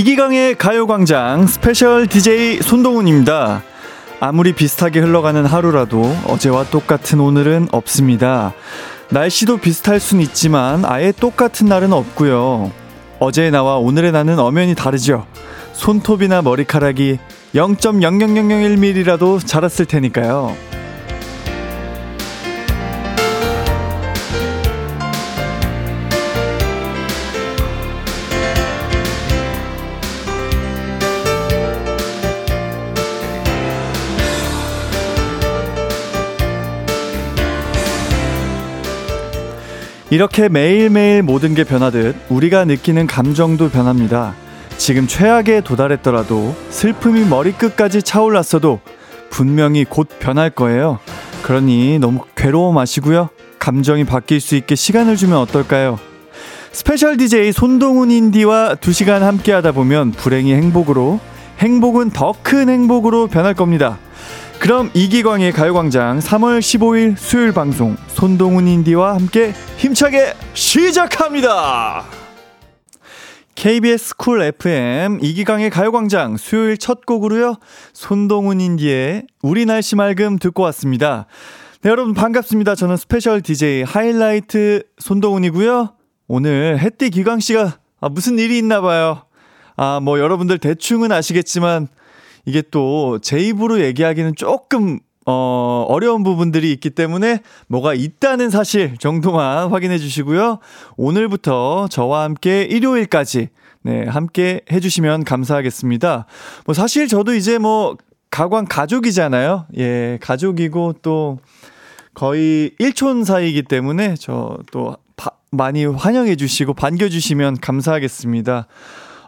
이기광의 가요광장 스페셜 DJ 손동운입니다. 아무리 비슷하게 흘러가는 하루라도 어제와 똑같은 오늘은 없습니다. 날씨도 비슷할 순 있지만 아예 똑같은 날은 없고요. 어제의 나와 오늘의 나는 엄연히 다르죠. 손톱이나 머리카락이 0.00001mm라도 자랐을 테니까요. 이렇게 매일매일 모든 게 변하듯 우리가 느끼는 감정도 변합니다. 지금 최악에 도달했더라도 슬픔이 머리끝까지 차올랐어도 분명히 곧 변할 거예요. 그러니 너무 괴로워 마시고요. 감정이 바뀔 수 있게 시간을 주면 어떨까요? 스페셜 DJ 손동운 운디와 2시간 함께 하다 보면 불행이 행복으로, 행복은 더 큰 행복으로 변할 겁니다. 그럼 이기광의 가요광장 3월 15일 수요일 방송 손동운 운디와 함께 힘차게 시작합니다. KBS 쿨 FM 이기광의 가요광장 수요일 첫 곡으로요. 손동운 운디의 우리 날씨 맑음 듣고 왔습니다. 네, 여러분 반갑습니다. 저는 스페셜 DJ 하이라이트 손동운이고요. 오늘 햇디 기광 씨가 아, 무슨 일이 있나 봐요. 아, 뭐 여러분들 대충은 아시겠지만 이게 또 제 입으로 얘기하기는 조금 어, 어려운 부분들이 있기 때문에 뭐가 있다는 사실 정도만 확인해 주시고요. 오늘부터 저와 함께 일요일까지 네, 함께 해주시면 감사하겠습니다. 뭐 사실 저도 이제 뭐 가광 가족이잖아요. 예, 가족이고 또 거의 일촌 사이이기 때문에 저 또 많이 환영해 주시고 반겨 주시면 감사하겠습니다.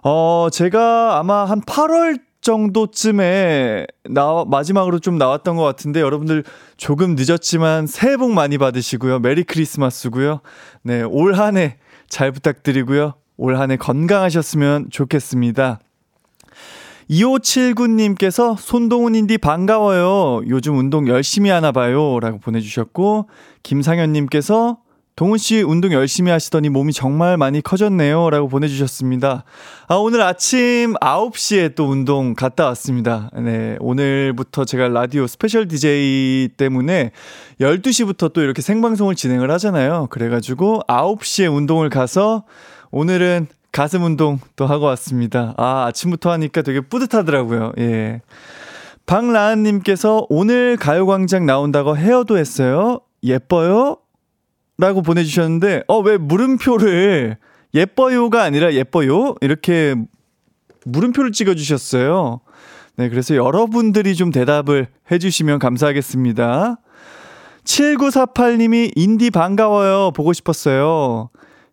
어, 제가 아마 한 8월 정도쯤에 나 마지막으로 좀 나왔던 것 같은데 여러분들 조금 늦었지만 새해 복 많이 받으시고요. 메리 크리스마스고요. 네, 올 한 해 잘 부탁드리고요. 올 한 해 건강하셨으면 좋겠습니다. 2579님께서 손동운 운디 반가워요. 요즘 운동 열심히 하나 봐요. 라고 보내주셨고, 김상현님께서 동운 씨 운동 열심히 하시더니 몸이 정말 많이 커졌네요. 라고 보내주셨습니다. 아, 오늘 아침 9시에 또 운동 갔다 왔습니다. 네. 오늘부터 제가 라디오 스페셜 DJ 때문에 12시부터 또 이렇게 생방송을 진행을 하잖아요. 그래가지고 9시에 운동을 가서 오늘은 가슴 운동 또 하고 왔습니다. 아, 아침부터 하니까 되게 뿌듯하더라고요. 예. 박라은님께서 오늘 가요광장 나온다고 헤어도 했어요. 예뻐요? 라고 보내주셨는데, 어, 왜 물음표를 예뻐요가 아니라 예뻐요? 이렇게 물음표를 찍어주셨어요. 네, 그래서 여러분들이 좀 대답을 해주시면 감사하겠습니다. 7948님이 운디 반가워요. 보고 싶었어요.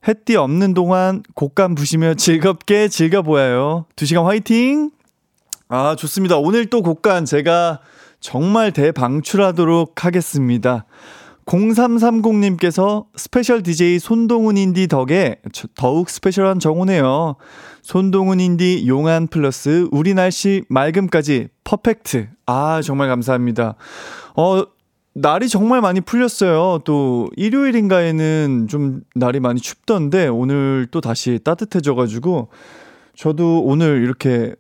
햇디 없는 동안 곡감 부시며 즐겁게 즐겨보아요. 2시간 화이팅! 아, 좋습니다. 오늘 또 곳간 제가 정말 대방출하도록 하겠습니다. 0330님께서 스페셜 DJ 손동운 운디 덕에 더욱 스페셜한 정오네요. 손동훈 인디 용안 플러스 우리 날씨 맑음까지 퍼펙트. 아, 정말 감사합니다. 어, 날이 정말 많이 풀렸어요. 또 일요일인가에는 좀 날이 많이 춥던데 오늘 또 다시 따뜻해져가지고 저도 오늘 이렇게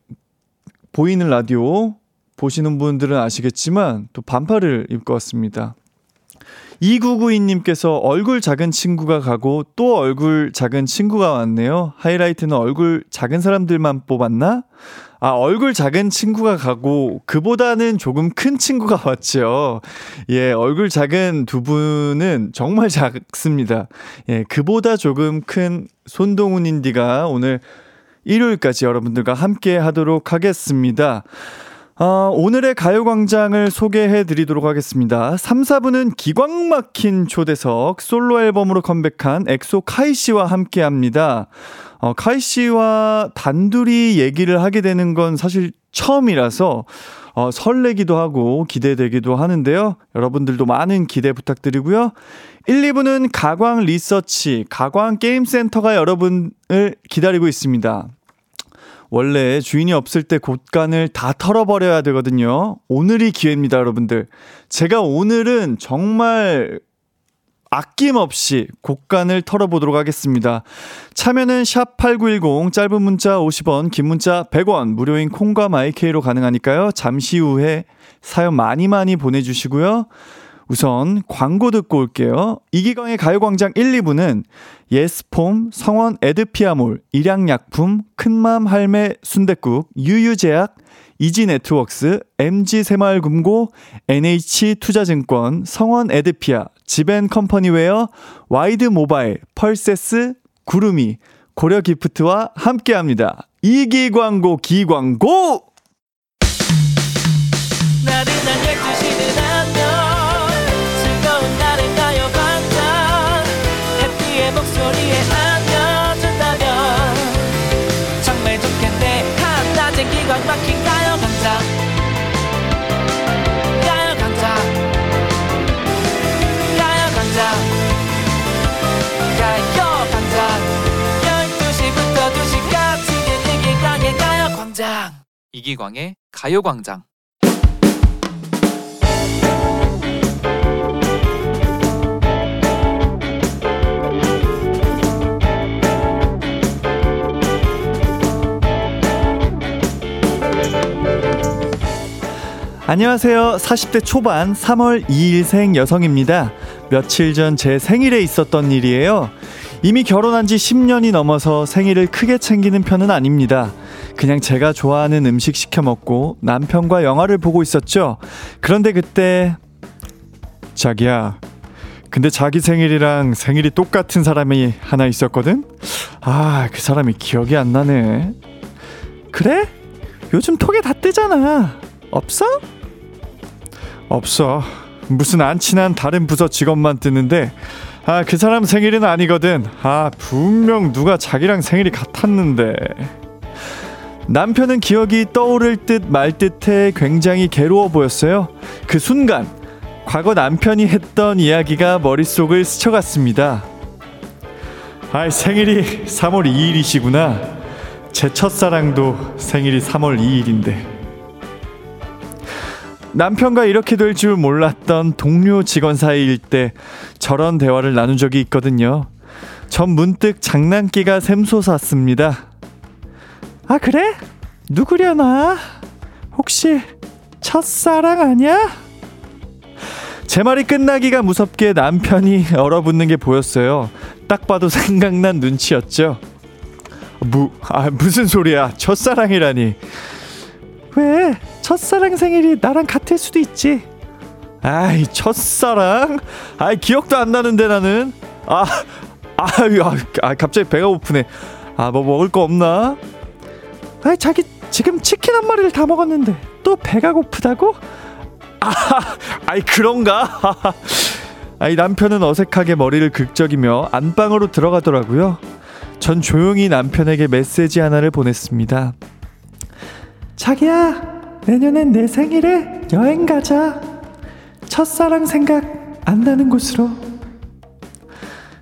보이는 라디오 보시는 분들은 아시겠지만 또 반팔을 입고 왔습니다. 2992님께서 얼굴 작은 친구가 가고 또 얼굴 작은 친구가 왔네요. 하이라이트는 얼굴 작은 사람들만 뽑았나? 아, 얼굴 작은 친구가 가고 그보다는 조금 큰 친구가 왔죠. 예, 얼굴 작은 두 분은 정말 작습니다. 예, 그보다 조금 큰 손동운 운디가 오늘 일요일까지 여러분들과 함께 하도록 하겠습니다. 어, 오늘의 가요광장을 소개해 드리도록 하겠습니다. 3, 4부는 기광 막힌 초대석 솔로 앨범으로 컴백한 엑소 카이 씨와 함께 합니다. 어, 카이 씨와 단둘이 얘기를 하게 되는 건 사실 처음이라서 어, 설레기도 하고 기대되기도 하는데요. 여러분들도 많은 기대 부탁드리고요. 1, 2부는 가광 리서치, 가광 게임센터가 여러분을 기다리고 있습니다. 원래 주인이 없을 때 곳간을 다 털어버려야 되거든요. 오늘이 기회입니다, 여러분들. 제가 오늘은 정말 아낌없이 곳간을 털어보도록 하겠습니다. 참여는 샵 8910, 짧은 문자 50원, 긴 문자 100원, 무료인 콩과 마이케이로 가능하니까요. 잠시 후에 사연 많이 많이 보내주시고요. 우선 광고 듣고 올게요. 이기광의 가요광장 1, 2부는 예스폼, 성원애드피아몰, 일양약품, 큰맘 할매 순댓국, 유유제약, 이지네트웍스, MG새마을금고, NH투자증권, 성원 에드피아, 지벤컴퍼니웨어, 와이드모바일, 펄세스, 구름이, 고려기프트와 함께합니다. 이기 광고 기광고! 나른한 12시는 이기광의 가요광장 안녕하세요. 40대 초반 3월 2일생 여성입니다. 며칠 전 제 생일에 있었던 일이에요. 이미 결혼한 지 10년이 넘어서 생일을 크게 챙기는 편은 아닙니다. 그냥 제가 좋아하는 음식 시켜 먹고 남편과 영화를 보고 있었죠. 그런데 그때 자기야. 근데 자기 생일이랑 생일이 똑같은 사람이 하나 있었거든? 아, 그 사람이 기억이 안 나네. 그래? 요즘 톡에 다 뜨잖아. 없어? 없어. 무슨 안 친한 다른 부서 직원만 뜨는데 아, 그 사람 생일은 아니거든. 아, 분명 누가 자기랑 생일이 같았는데. 남편은 기억이 떠오를 듯 말 듯해 굉장히 괴로워 보였어요. 그 순간 과거 남편이 했던 이야기가 머릿속을 스쳐갔습니다. 아, 생일이 3월 2일이시구나. 제 첫사랑도 생일이 3월 2일인데. 남편과 이렇게 될 줄 몰랐던 동료 직원 사이일 때 저런 대화를 나눈 적이 있거든요. 전 문득 장난기가 샘솟았습니다. 아 그래? 누구려나? 혹시 첫사랑 아니야? 제 말이 끝나기가 무섭게 남편이 얼어붙는 게 보였어요. 딱 봐도 생각난 눈치였죠. 무, 아, 무슨 소리야. 첫사랑이라니. 왜? 첫사랑 생일이 나랑 같을 수도 있지. 아이, 첫사랑? 아이, 기억도 안 나는데 나는. 아, 아, 아, 갑자기 배가 고프네. 아, 뭐 먹을 거 없나? 아 자기 지금 치킨 한 마리를 다 먹었는데 또 배가 고프다고? 아, 아이 그런가? 아이 남편은 어색하게 머리를 긁적이며 안방으로 들어가더라고요. 전 조용히 남편에게 메시지 하나를 보냈습니다. 자기야, 내년엔 내 생일에 여행 가자. 첫사랑 생각 안 나는 곳으로.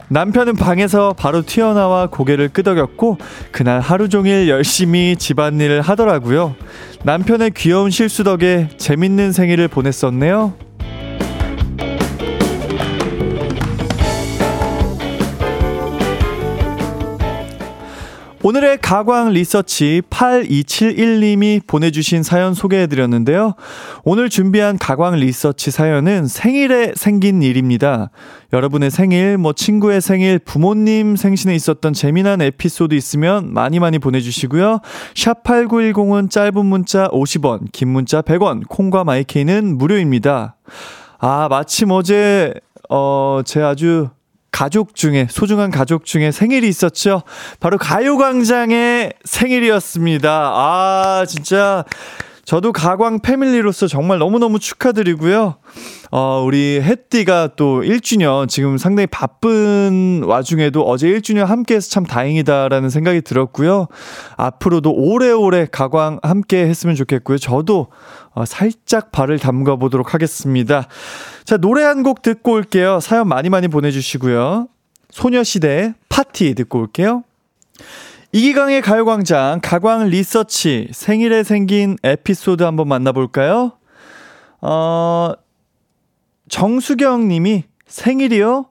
남편은 방에서 바로 튀어나와 고개를 끄덕였고 그날 하루 종일 열심히 집안일을 하더라고요. 남편의 귀여운 실수 덕에 재밌는 생일을 보냈었네요. 오늘의 가광 리서치 8271님이 보내주신 사연 소개해드렸는데요. 오늘 준비한 가광 리서치 사연은 생일에 생긴 일입니다. 여러분의 생일, 뭐 친구의 생일, 부모님 생신에 있었던 재미난 에피소드 있으면 많이 많이 보내주시고요. 샵 8910은 짧은 문자 50원, 긴 문자 100원, 콩과 마이케이는 무료입니다. 아, 마침 어제, 어, 제 아주 가족 중에 소중한 가족 중에 생일이 있었죠. 바로 가요광장의 생일이었습니다. 아 진짜 저도 가광 패밀리로서 정말 너무너무 축하드리고요. 어, 우리 햇띠가 또 1주년, 지금 상당히 바쁜 와중에도 어제 1주년 함께 해서 참 다행이다라는 생각이 들었고요. 앞으로도 오래오래 가광 함께 했으면 좋겠고요. 저도 어, 살짝 발을 담가 보도록 하겠습니다. 자, 노래 한 곡 듣고 올게요. 사연 많이 많이 보내주시고요. 소녀시대 파티 듣고 올게요. 이기광의 가요광장 가광 리서치 생일에 생긴 에피소드 한번 만나볼까요? 어, 정수경 님이 생일이요?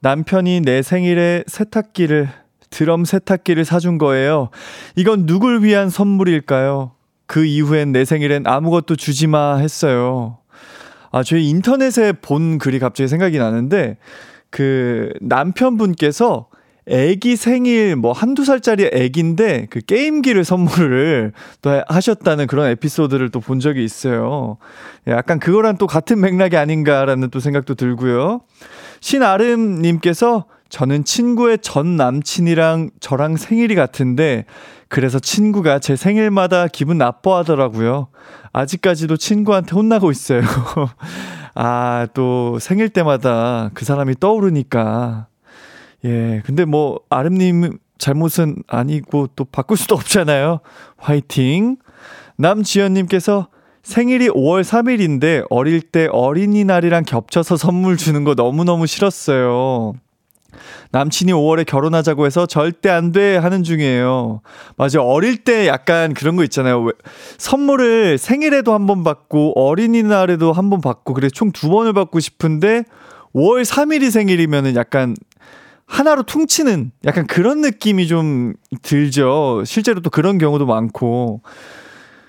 남편이 내 생일에 세탁기를, 드럼 세탁기를 사준 거예요. 이건 누굴 위한 선물일까요? 그 이후엔 내 생일엔 아무것도 주지 마 했어요. 아, 저희 인터넷에 본 글이 갑자기 생각이 나는데, 그 남편분께서 애기 생일 뭐 한두 살짜리 애기인데 그 게임기를 선물을 또 하셨다는 그런 에피소드를 또 본 적이 있어요. 약간 그거랑 또 같은 맥락이 아닌가라는 또 생각도 들고요. 신아름 님께서 저는 친구의 전 남친이랑 저랑 생일이 같은데 그래서 친구가 제 생일마다 기분 나빠하더라고요. 아직까지도 친구한테 혼나고 있어요. 아, 또 생일 때마다 그 사람이 떠오르니까. 예, 근데 뭐, 아름님 잘못은 아니고 또 바꿀 수도 없잖아요. 화이팅. 남지연님께서 생일이 5월 3일인데 어릴 때 어린이날이랑 겹쳐서 선물 주는 거 너무너무 싫었어요. 남친이 5월에 결혼하자고 해서 절대 안 돼 하는 중이에요. 맞아. 어릴 때 약간 그런 거 있잖아요. 왜, 선물을 생일에도 한 번 받고 어린이날에도 한 번 받고 그래 총두 번을 받고 싶은데 5월 3일이 생일이면은 약간 하나로 퉁치는 약간 그런 느낌이 좀 들죠. 실제로 또 그런 경우도 많고.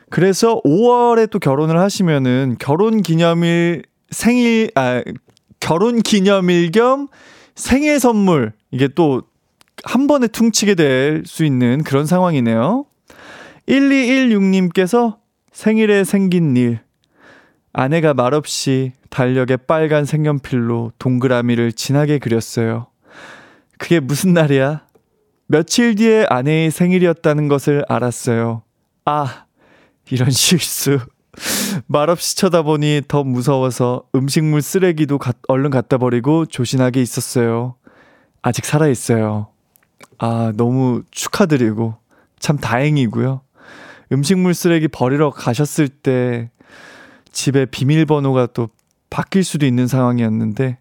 그래서 5월에 또 결혼을 하시면은 결혼 기념일 생일 아 결혼 기념일 겸 생일 선물 이게 또 한 번에 퉁치게 될 수 있는 그런 상황이네요. 1216님께서 생일에 생긴 일 아내가 말없이 달력에 빨간 색연필로 동그라미를 진하게 그렸어요. 그게 무슨 날이야? 며칠 뒤에 아내의 생일이었다는 것을 알았어요. 아, 이런 실수. 말없이 쳐다보니 더 무서워서 음식물 쓰레기도 가, 얼른 갖다 버리고 조신하게 있었어요. 아직 살아있어요. 아, 너무 축하드리고, 참 다행이고요. 음식물 쓰레기 버리러 가셨을 때 집에 비밀번호가 또 바뀔 수도 있는 상황이었는데,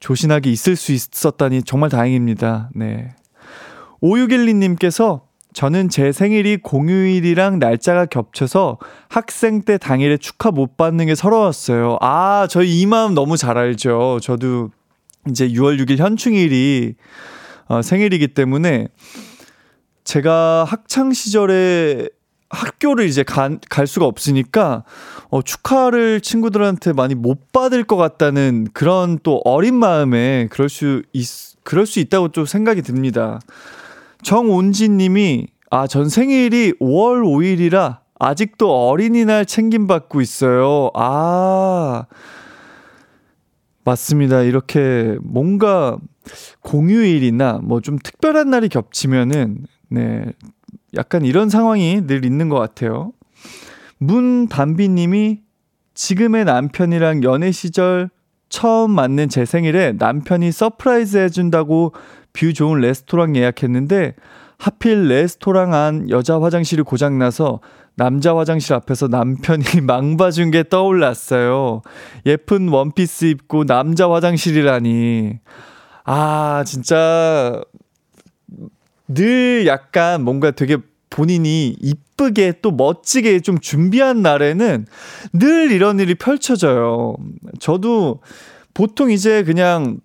조신하게 있을 수 있었다니 정말 다행입니다. 네. 5612님께서 저는 제 생일이 공휴일이랑 날짜가 겹쳐서 학생 때 당일에 축하 못 받는 게 서러웠어요. 아, 저희 이 마음 너무 잘 알죠. 저도 이제 6월 6일 현충일이 어, 생일이기 때문에 제가 학창 시절에 학교를 이제 간, 갈 수가 없으니까 어, 축하를 친구들한테 많이 못 받을 것 같다는 그런 또 어린 마음에 그럴 수 있, 그럴 수 있다고 또 생각이 듭니다. 정온진 님이 아, 전 생일이 5월 5일이라 아직도 어린이날 챙김 받고 있어요. 아. 맞습니다. 이렇게 뭔가 공휴일이나 뭐 좀 특별한 날이 겹치면은 네. 약간 이런 상황이 늘 있는 것 같아요. 문담비 님이 지금의 남편이랑 연애 시절 처음 맞는 제 생일에 남편이 surprise 해준다고 view 좋은 레스토랑 예약했는데 하필 레스토랑 안 여자 화장실이 고장나서 남자 화장실 앞에서 남편이 망봐준 게 떠올랐어요. 예쁜 원피스 입고 남자 화장실이라니. 아, 진짜 늘 약간 뭔가 되게 본인이 이쁘게 또 멋지게 좀 준비한 날에는 늘 이런 일이 펼쳐져요. 저도 보통 이제 그냥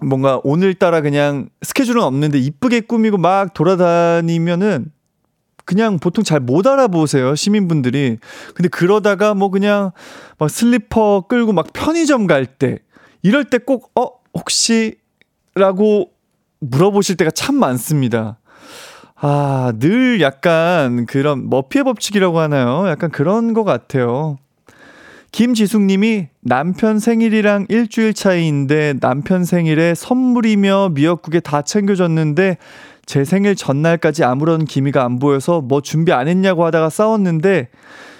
뭔가 오늘따라 그냥 스케줄은 없는데 이쁘게 꾸미고 막 돌아다니면은 그냥 보통 잘 못 알아보세요, 시민분들이. 근데 그러다가 뭐 그냥 막 슬리퍼 끌고 막 편의점 갈 때, 이럴 때 꼭, 어, 혹시? 라고 물어보실 때가 참 많습니다. 아, 늘 약간 그런 머피의 법칙이라고 하나요? 약간 그런 것 같아요. 김지숙 님이 남편 생일이랑 일주일 차이인데 남편 생일에 선물이며 미역국에 다 챙겨줬는데 제 생일 전날까지 아무런 기미가 안 보여서 뭐 준비 안 했냐고 하다가 싸웠는데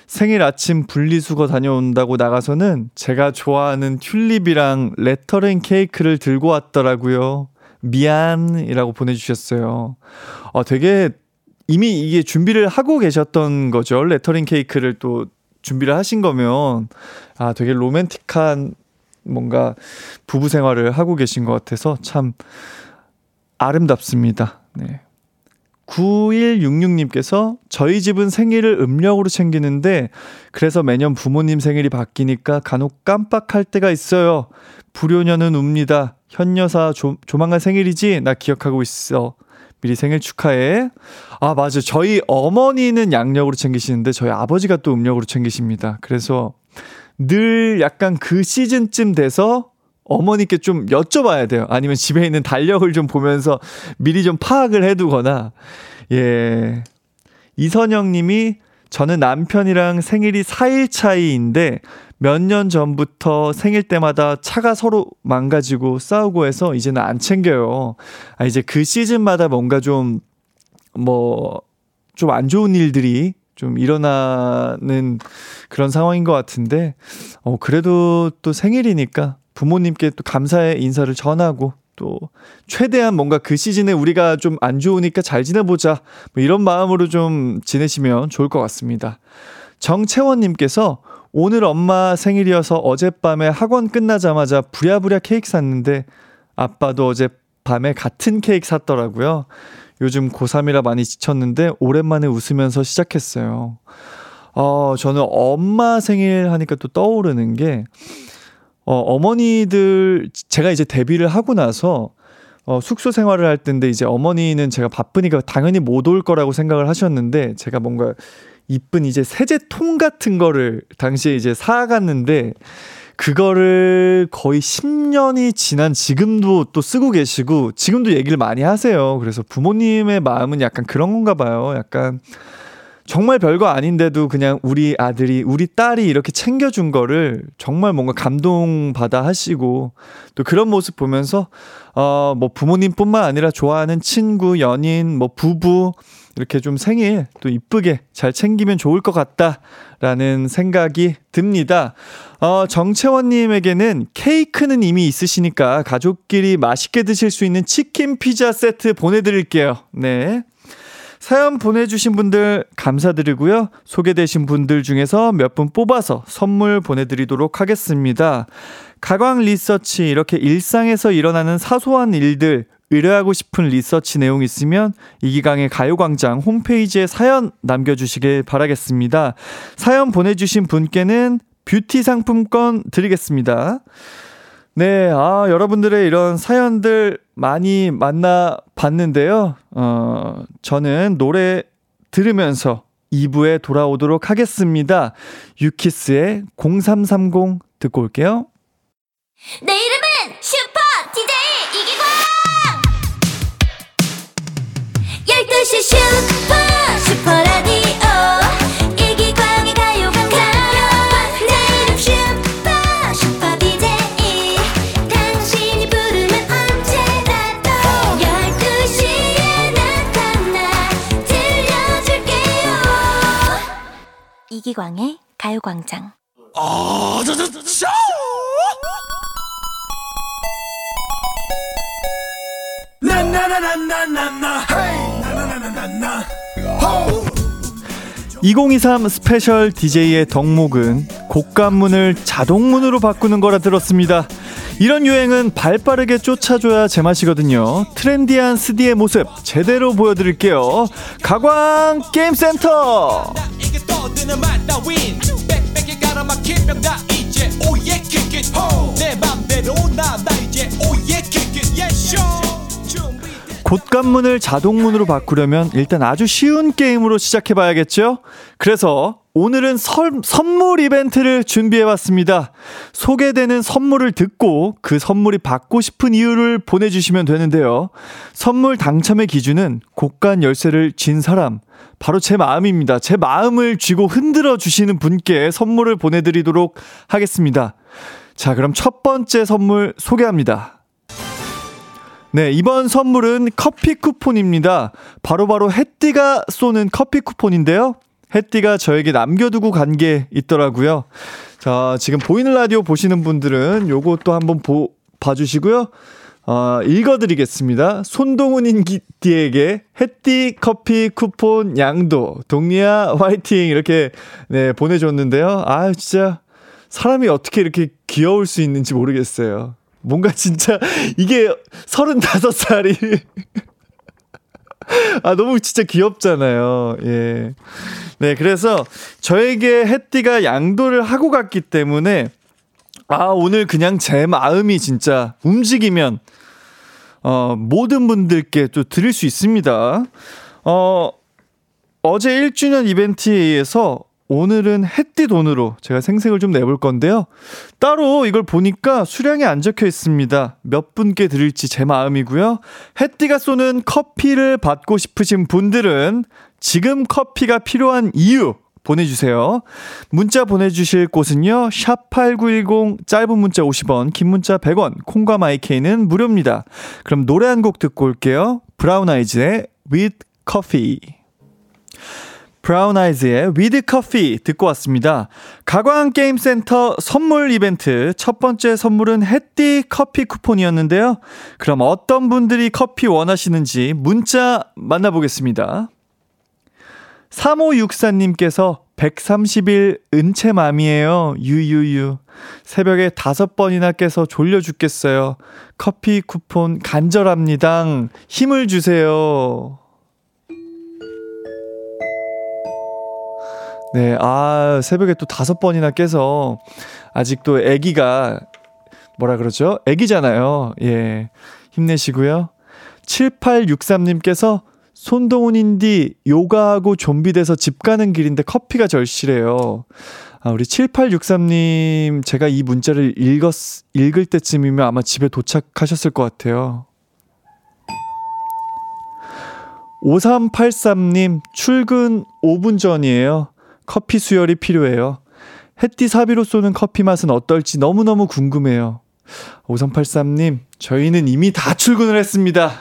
생일 아침 분리수거 다녀온다고 나가서는 제가 좋아하는 튤립이랑 레터링 케이크를 들고 왔더라고요. 미안이라고 보내주셨어요. 어, 되게 이미 이게 준비를 하고 계셨던 거죠. 레터링 케이크를 또 준비를 하신 거면 아, 되게 로맨틱한 뭔가 부부 생활을 하고 계신 것 같아서 참 아름답습니다. 네. 9166님께서 저희 집은 생일을 음력으로 챙기는데 그래서 매년 부모님 생일이 바뀌니까 간혹 깜빡할 때가 있어요. 불효녀는 웁니다. 현여사 조, 조만간 생일이지? 나 기억하고 있어. 미리 생일 축하해. 아, 맞아. 저희 어머니는 양력으로 챙기시는데 저희 아버지가 또 음력으로 챙기십니다. 그래서 늘 약간 그 시즌쯤 돼서 어머니께 좀 여쭤봐야 돼요. 아니면 집에 있는 달력을 좀 보면서 미리 좀 파악을 해두거나, 예. 이선영 님이 저는 남편이랑 생일이 4일 차이인데 몇 년 전부터 생일 때마다 차가 서로 망가지고 싸우고 해서 이제는 안 챙겨요. 아, 이제 그 시즌마다 뭔가 좀, 뭐, 좀 안 좋은 일들이 좀 일어나는 그런 상황인 것 같은데, 어, 그래도 또 생일이니까 부모님께 또 감사의 인사를 전하고 또 최대한 뭔가 그 시즌에 우리가 좀 안 좋으니까 잘 지내보자 뭐 이런 마음으로 좀 지내시면 좋을 것 같습니다. 정채원님께서 오늘 엄마 생일이어서 어젯밤에 학원 끝나자마자 부랴부랴 케이크 샀는데 아빠도 어젯밤에 같은 케이크 샀더라고요. 요즘 고3이라 많이 지쳤는데 오랜만에 웃으면서 시작했어요. 어, 저는 엄마 생일 하니까 또 떠오르는 게 어, 어머니들, 제가 이제 데뷔를 하고 나서 어, 숙소 생활을 할 때인데 이제 어머니는 제가 바쁘니까 당연히 못 올 거라고 생각을 하셨는데 제가 뭔가 이쁜 이제 세제통 같은 거를 당시에 이제 사갔는데 그거를 거의 10년이 지난 지금도 또 쓰고 계시고 지금도 얘기를 많이 하세요. 그래서 부모님의 마음은 약간 그런 건가 봐요. 약간 정말 별거 아닌데도 그냥 우리 아들이, 우리 딸이 이렇게 챙겨준 거를 정말 뭔가 감동받아 하시고 또 그런 모습 보면서, 어, 뭐 부모님뿐만 아니라 좋아하는 친구, 연인, 뭐 부부, 이렇게 좀 생일 또 이쁘게 잘 챙기면 좋을 것 같다라는 생각이 듭니다. 어, 정채원님에게는 케이크는 이미 있으시니까 가족끼리 맛있게 드실 수 있는 치킨 피자 세트 보내드릴게요. 네. 사연 보내주신 분들 감사드리고요. 소개되신 분들 중에서 몇 분 뽑아서 선물 보내드리도록 하겠습니다. 가광 리서치 이렇게 일상에서 일어나는 사소한 일들 의뢰하고 싶은 리서치 내용 있으면 이기강의 가요광장 홈페이지에 사연 남겨주시길 바라겠습니다. 사연 보내주신 분께는 뷰티 상품권 드리겠습니다. 네, 아, 여러분들의 이런 사연들 많이 만나 봤는데요. 어, 저는 노래 들으면서 2부에 돌아오도록 하겠습니다. 유키스의 0330 듣고 올게요. 내 이름 12시 슈퍼 슈퍼라디오. 이기광의 가요광장 내 이름 슈퍼 슈퍼 DJ 당신이 부르면 언제라도 12시에 나타나 들려줄게요. 이기광의 가요광장 호! 2023 스페셜 DJ의 덕목은 곳간문을 자동문으로 바꾸는 거라 들었습니다. 이런 유행은 발 빠르게 쫓아줘야 제맛이거든요. 트렌디한 스디의 모습 제대로 보여드릴게요. 가광 게임센터! 내 맘대로 나나 이제 오예 킥잇 예쇼 곳간문을 자동문으로 바꾸려면 일단 아주 쉬운 게임으로 시작해봐야겠죠? 그래서 오늘은 설, 선물 이벤트를 준비해봤습니다. 소개되는 선물을 듣고 그 선물이 받고 싶은 이유를 보내주시면 되는데요. 선물 당첨의 기준은 곡간 열쇠를 쥔 사람, 바로 제 마음입니다. 제 마음을 쥐고 흔들어 주시는 분께 선물을 보내드리도록 하겠습니다. 자, 그럼 첫 번째 선물 소개합니다. 네, 이번 선물은 커피 쿠폰입니다. 바로 바로 햇띠가 쏘는 커피 쿠폰인데요. 햇띠가 저에게 남겨두고 간 게 있더라고요. 자, 지금 보이는 라디오 보시는 분들은 또 한번 보, 봐주시고요. 어, 읽어드리겠습니다. 손동훈 인기띠에게 햇띠 커피 쿠폰 양도, 동리야 화이팅! 이렇게, 네, 보내줬는데요. 아 진짜, 사람이 어떻게 이렇게 귀여울 수 있는지 모르겠어요. 뭔가 진짜, 이게 35살이, 아, 너무 진짜 귀엽잖아요. 예. 네, 그래서 저에게 햇띠가 양도를 하고 갔기 때문에 아, 오늘 그냥 제 마음이 진짜 움직이면 어, 모든 분들께 또 드릴 수 있습니다. 어, 어제 1주년 이벤트에 의해서 오늘은 햇띠 돈으로 제가 생색을 좀 내볼 건데요. 따로 이걸 보니까 수량이 안 적혀 있습니다. 몇 분께 드릴지 제 마음이고요. 햇띠가 쏘는 커피를 받고 싶으신 분들은 지금 커피가 필요한 이유 보내주세요. 문자 보내주실 곳은요. 샵8910 짧은 문자 50원, 긴 문자 100원, 콩과 마이케이는 무료입니다. 그럼 노래 한 곡 듣고 올게요. 브라운 아이즈의 With Coffee. 브라운 아이즈의 With Coffee 듣고 왔습니다. 가광 게임 센터 선물 이벤트 첫 번째 선물은 햇띠 커피 쿠폰이었는데요. 그럼 어떤 분들이 커피 원하시는지 문자 만나보겠습니다. 3564님께서 130일 은채맘이에요. 유유유. 새벽에 다섯 번이나 깨서 졸려 죽겠어요. 커피 쿠폰 간절합니다. 힘을 주세요. 네, 아, 새벽에 또 다섯 번이나 깨서 아직도 아기가 뭐라 그러죠? 아기잖아요. 예. 힘내시고요. 7863님께서 손동훈 인디 요가하고 좀비 돼서 집 가는 길인데 커피가 절실해요. 아, 우리 7863님, 제가 이 문자를 읽었, 읽을 때쯤이면 아마 집에 도착하셨을 것 같아요. 5383님, 출근 5분 전이에요. 커피 수혈이 필요해요. 햇띠 사비로 쏘는 커피 맛은 어떨지 너무너무 궁금해요. 5383님, 저희는 이미 다 출근을 했습니다.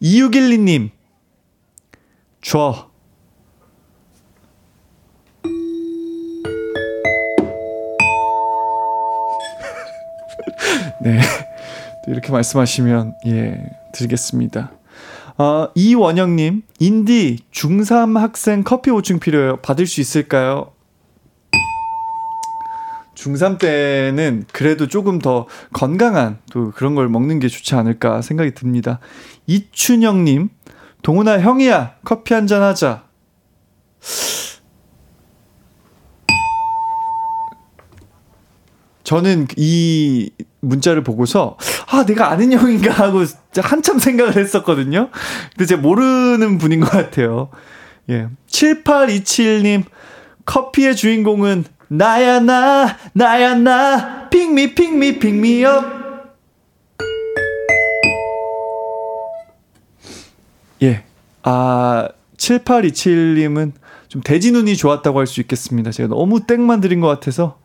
2612님, 줘. 네. 또 이렇게 말씀하시면, 예, 드리겠습니다. 어, 이원영님, 인디 중3 학생 커피 오충 필요해요. 받을 수 있을까요? 중3 때는 그래도 조금 더 건강한 또 그런 걸 먹는 게 좋지 않을까 생각이 듭니다. 이춘영님, 동훈아 형이야 커피 한 잔 하자. 저는 이 문자를 보고서 아 내가 아는 형인가 하고 한참 생각을 했었거든요. 근데 제가 모르는 분인 것 같아요. 예. 7827님 커피의 주인공은 나야 나 나야 나 핑미 핑미 핑미업 예. 아 7827님은 좀 돼지 눈이 좋았다고 할 수 있겠습니다. 제가 너무 땡만 드린 것 같아서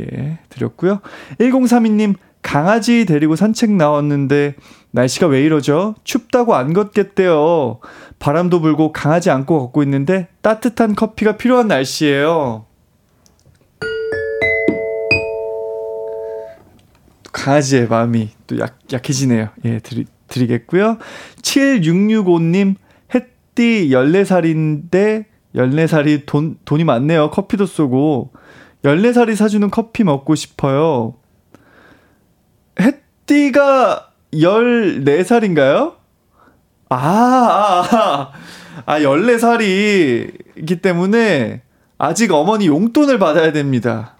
예, 드렸고요. 1032님, 강아지 데리고 산책 나왔는데 날씨가 왜 이러죠? 춥다고 안 걷겠대요. 바람도 불고 강아지 안고 걷고 있는데 따뜻한 커피가 필요한 날씨예요. 강아지의 마음이 또 약, 약해지네요. 예, 드리, 드리겠고요. 7665님, 햇띠 14살인데 14살이 돈, 돈이 많네요. 커피도 쏘고. 14살이 사주는 커피 먹고 싶어요. 햇띠가 14살인가요? 아, 아, 아, 아 14살이기 때문에 아직 어머니 용돈을 받아야 됩니다.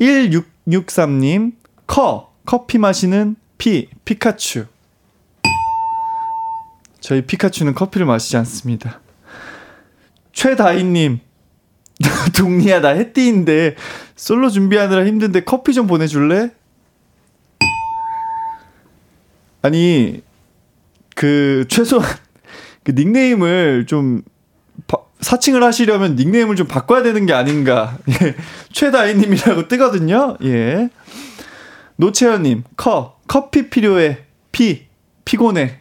1663님, 커, 커피 마시는 피, 피카츄. 저희 피카츄는 커피를 마시지 않습니다. 최다희님, 동리야, 나 해띠인데, 솔로 준비하느라 힘든데 커피 좀 보내줄래? 아니, 그, 최소한, 그 닉네임을 좀, 바, 사칭을 하시려면 닉네임을 좀 바꿔야 되는 게 아닌가. 예. 최다희님이라고 뜨거든요. 예. 노채연님, 커, 커피 필요해. 피, 피곤해.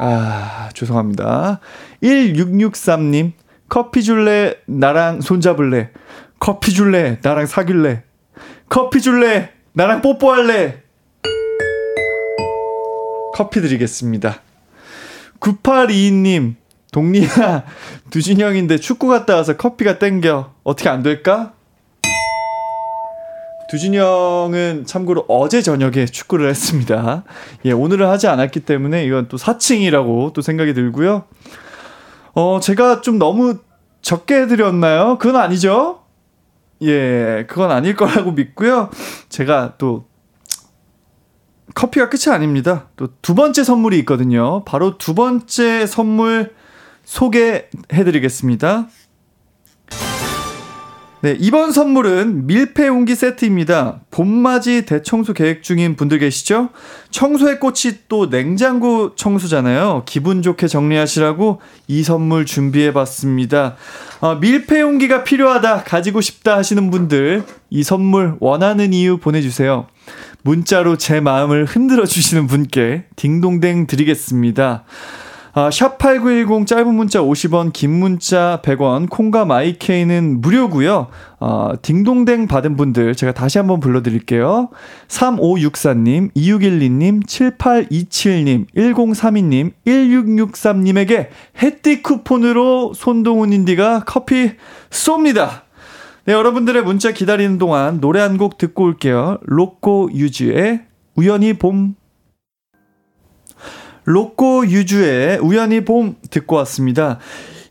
아, 죄송합니다. 1663님, 커피 줄래? 나랑 손잡을래? 커피 줄래? 나랑 사귈래? 커피 줄래? 나랑 뽀뽀할래? 커피 드리겠습니다. 9822님, 동리야, 두진형인데 축구 갔다 와서 커피가 땡겨. 어떻게 안 될까? 두준이 형은 참고로 어제 저녁에 축구를 했습니다. 예, 오늘은 하지 않았기 때문에 이건 또 사칭이라고 또 생각이 들고요. 어, 제가 좀 너무 적게 해드렸나요? 그건 아니죠? 예, 그건 아닐 거라고 믿고요. 제가 또 커피가 끝이 아닙니다. 또 두 번째 선물이 있거든요. 바로 두 번째 선물 소개해 드리겠습니다. 네, 이번 선물은 밀폐 용기 세트입니다. 봄맞이 대청소 계획 중인 분들 계시죠? 청소의 꽃이 또 냉장고 청소잖아요. 기분 좋게 정리하시라고 이 선물 준비해 봤습니다. 어, 밀폐 용기가 필요하다, 가지고 싶다 하시는 분들 이 선물 원하는 이유 보내주세요. 문자로 제 마음을 흔들어 주시는 분께 딩동댕 드리겠습니다. 아, 샵8910 짧은 문자 50원, 긴 문자 100원, 콩과 마이케이는 무료고요. 어, 딩동댕 받은 분들 제가 다시 한번 불러드릴게요. 3564님, 2612님, 7827님, 1032님, 1663님에게 햇띠 쿠폰으로 손동운 운디가 커피 쏩니다. 네, 여러분들의 문자 기다리는 동안 노래 한 곡 듣고 올게요. 로꼬 유주의 우연히 봄. 로꼬 유주의 우연히 봄 듣고 왔습니다.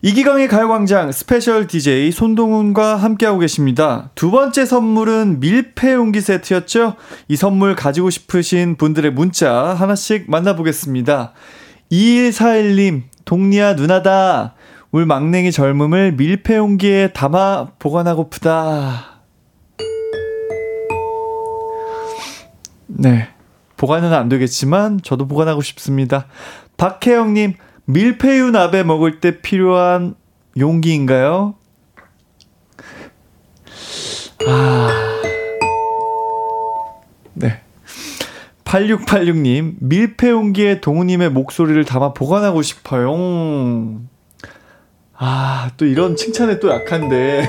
이기광의 가요광장 스페셜 DJ 손동운과 함께하고 계십니다. 두 번째 선물은 밀폐 용기 세트였죠? 이 선물 가지고 싶으신 분들의 문자 하나씩 만나보겠습니다. 2141님, 동리야 누나다. 울 막냉이 젊음을 밀폐 용기에 담아 보관하고프다. 네. 보관은 안 되겠지만 저도 보관하고 싶습니다. 박혜영님 밀푀유 나베 먹을 때 필요한 용기인가요? 아. 네. 8686님, 밀폐 용기에 동우님의 목소리를 담아 보관하고 싶어요. 아, 또 이런 칭찬에 또 약한데.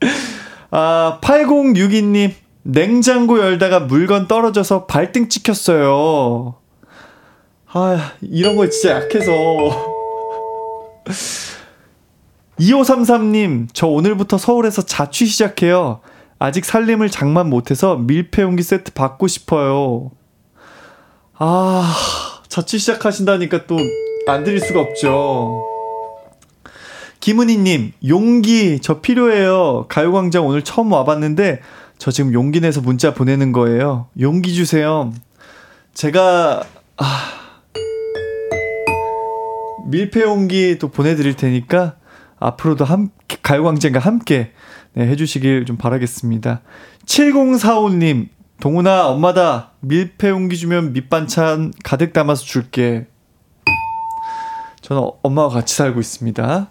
아, 8062님, 냉장고 열다가 물건 떨어져서 발등 찍혔어요. 아, 이런 거 진짜 약해서. 2533님, 저 오늘부터 서울에서 자취 시작해요. 아직 살림을 장만 못해서 밀폐용기 세트 받고 싶어요. 아, 자취 시작하신다니까 또 안 드릴 수가 없죠. 김은희님, 용기 저 필요해요. 가요광장 오늘 처음 와봤는데 저 지금 용기 내서 문자 보내는 거예요. 용기 주세요. 제가 아, 밀폐 용기 또 보내드릴 테니까 앞으로도 함께 가요광장과 함께 네, 해주시길 좀 바라겠습니다. 7045님 동훈아 엄마다 밀폐 용기 주면 밑반찬 가득 담아서 줄게. 저는 엄마와 같이 살고 있습니다.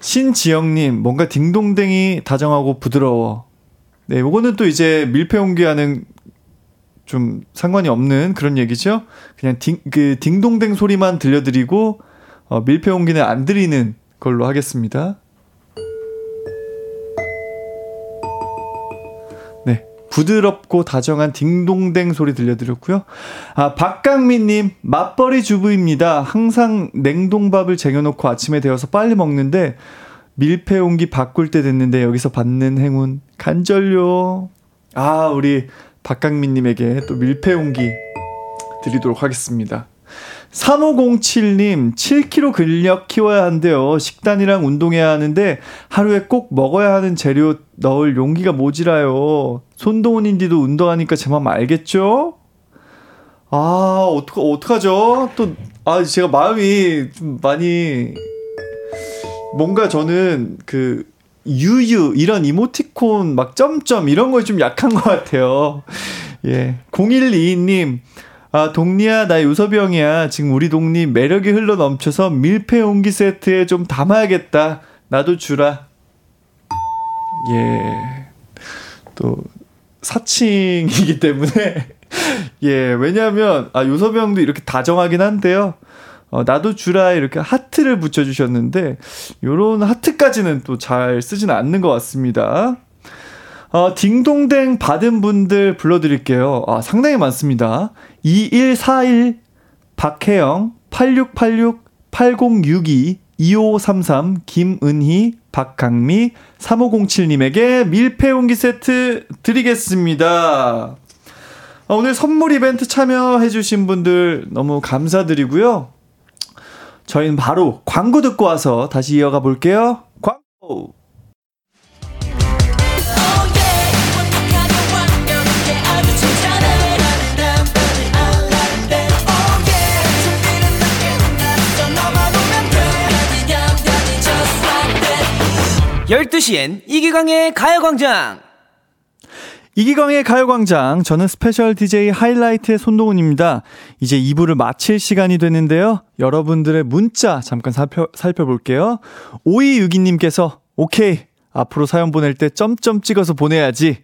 신지영님, 뭔가 딩동댕이 다정하고 부드러워. 네, 요거는 또 이제 밀폐 용기와는 좀 상관이 없는 그런 얘기죠. 그냥 딩, 그 딩동댕 소리만 들려드리고, 어, 밀폐 용기는 안 드리는 걸로 하겠습니다. 네. 부드럽고 다정한 딩동댕 소리 들려드렸고요. 아, 박강민님, 맞벌이 주부입니다. 항상 냉동밥을 쟁여놓고 아침에 데워서 빨리 먹는데, 밀폐 용기 바꿀 때 됐는데 여기서 받는 행운 간절요. 아, 우리 박강민 님에게 또 밀폐 용기 드리도록 하겠습니다. 3507님, 7kg 근력 키워야 한대요. 식단이랑 운동해야 하는데 하루에 꼭 먹어야 하는 재료 넣을 용기가 모지라요. 손동훈 인디도 운동하니까 제 마음 알겠죠? 아, 어떡, 어떡하죠? 또, 아, 제가 마음이 좀 많이, 뭔가 저는 그, 유유, 이런 이모티콘, 막 점점, 이런 거에 좀 약한 것 같아요. 예. 0122님, 아, 동리야, 나 유서병이야. 지금 우리 동리 매력이 흘러 넘쳐서 밀폐 용기 세트에 좀 담아야겠다. 나도 주라. 예. 또, 사칭이기 때문에. 예, 왜냐하면, 아, 요서병도 이렇게 다정하긴 한데요. 어, 나도 주라 이렇게 하트를 붙여주셨는데, 요런 하트까지는 또 잘 쓰지는 않는 것 같습니다. 어, 딩동댕 받은 분들 불러드릴게요. 아, 상당히 많습니다. 2141, 박혜영, 8686, 8062, 2533, 김은희, 박강미, 3507님에게 밀폐용기 세트 드리겠습니다. 아, 오늘 선물 이벤트 참여해주신 분들 너무 감사드리고요. 저희는 바로 광고 듣고 와서 다시 이어가 볼게요. 광고! 열두 시엔 이기광의 가요광장 이기광의 가요광장, 저는 스페셜 DJ 하이라이트의 손동운입니다. 이제 2부를 마칠 시간이 됐는데요. 여러분들의 문자 잠깐 살펴, 살펴볼게요. 5262님께서, 오케이, 앞으로 사연 보낼 때 점점 찍어서 보내야지.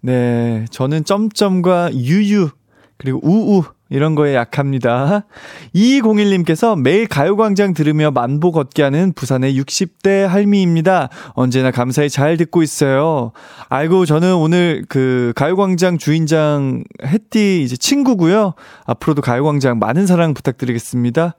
네, 저는 점점과 유유, 그리고 우우, 이런 거에 약합니다. 2201님께서 매일 가요광장 들으며 만보 걷기 하는 부산의 60대 할미입니다. 언제나 감사히 잘 듣고 있어요. 아이고, 저는 오늘 그 가요광장 주인장 햇띠 이제 친구고요. 앞으로도 가요광장 많은 사랑 부탁드리겠습니다.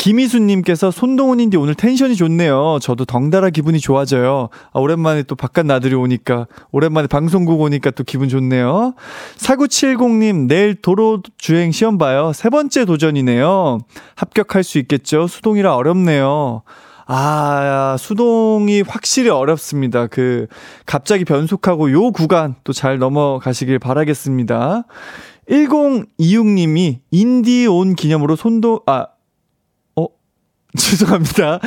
김희수님께서 손동훈인데 오늘 텐션이 좋네요. 저도 덩달아 기분이 좋아져요. 아, 오랜만에 또 바깥 나들이 오니까, 오랜만에 방송국 오니까 또 기분 좋네요. 4970님, 내일 도로 주행 시험 봐요. 세 번째 도전이네요. 합격할 수 있겠죠? 수동이라 어렵네요. 아, 수동이 확실히 어렵습니다. 그, 갑자기 변속하고 요 구간 또 잘 넘어가시길 바라겠습니다. 1026님이 인디 온 기념으로 손도, 아, 어? 죄송합니다.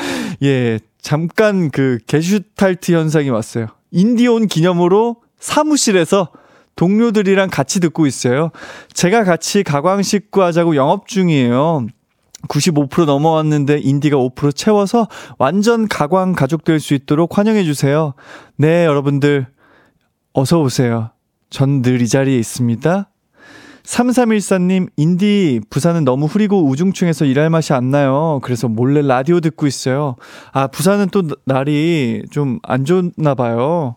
예, 잠깐 그 게슈탈트 현상이 왔어요. 인디 온 기념으로 사무실에서 동료들이랑 같이 듣고 있어요. 제가 같이 가광식구 하자고 영업 중이에요. 95% 넘어왔는데 인디가 5% 채워서 완전 가광 가족 될 수 있도록 환영해 주세요. 네, 여러분들 어서 오세요. 전 늘 이 자리에 있습니다. 3314님, 인디, 부산은 너무 흐리고 우중충해서 일할 맛이 안 나요. 그래서 몰래 라디오 듣고 있어요. 아, 부산은 또 날이 좀 안 좋나 봐요.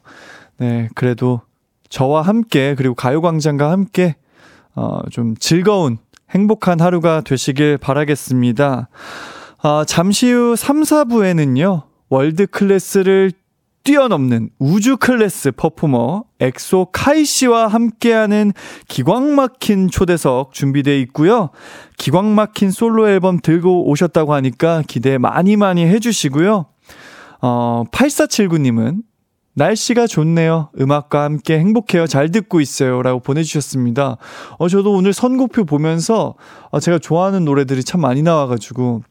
네, 그래도 저와 함께, 그리고 가요광장과 함께, 어, 좀 즐거운, 행복한 하루가 되시길 바라겠습니다. 아, 잠시 후 3, 4부에는요, world class를 뛰어넘는 우주 클래스 퍼포머 엑소 카이 씨와 함께하는 기광 막힌 초대석 준비되어 있고요. 기광 막힌 솔로 앨범 들고 오셨다고 하니까 기대 많이 많이 해주시고요. 어, 8479님은 날씨가 좋네요. 음악과 함께 행복해요. 잘 듣고 있어요. 라고 보내주셨습니다. 어, 저도 오늘 선곡표 보면서 어, 제가 좋아하는 노래들이 참 많이 나와가지고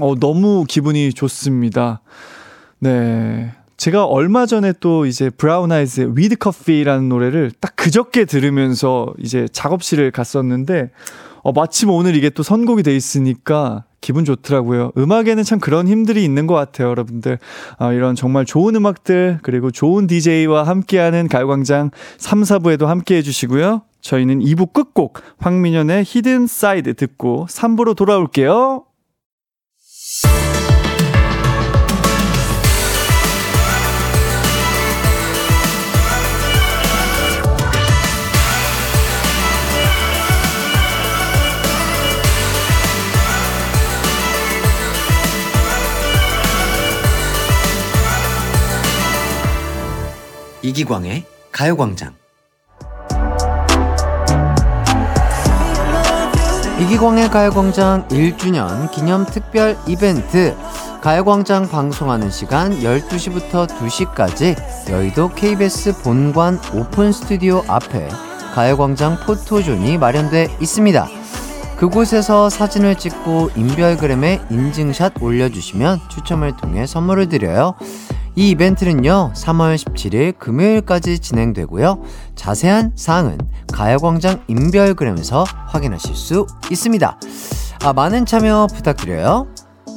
어, 너무 기분이 좋습니다. 네. 제가 얼마 전에 또 이제 브라운 아이즈의 With Coffee라는 노래를 딱 그저께 들으면서 이제 작업실을 갔었는데 어, 마침 오늘 이게 또 선곡이 돼 있으니까 기분 좋더라고요. 음악에는 참 그런 힘들이 있는 것 같아요, 여러분들. 어, 이런 정말 좋은 음악들, 그리고 좋은 DJ와 함께하는 가요광장 3, 4부에도 함께 해주시고요. 저희는 2부 끝곡, 황민현의 히든 사이드 듣고 3부로 돌아올게요. 이기광의 가요광장 이기광의 가요광장 1주년 기념 특별 이벤트 가요광장 방송하는 시간 12시부터 2시까지 여의도 KBS 본관 오픈 스튜디오 앞에 가요광장 포토존이 마련돼 있습니다. 그곳에서 사진을 찍고 인별그램에 인증샷 올려주시면 추첨을 통해 선물을 드려요. 이 이벤트는요, 3월 17일 금요일까지 진행되고요. 자세한 사항은 가요광장 인별그램에서 확인하실 수 있습니다. 아, 많은 참여 부탁드려요.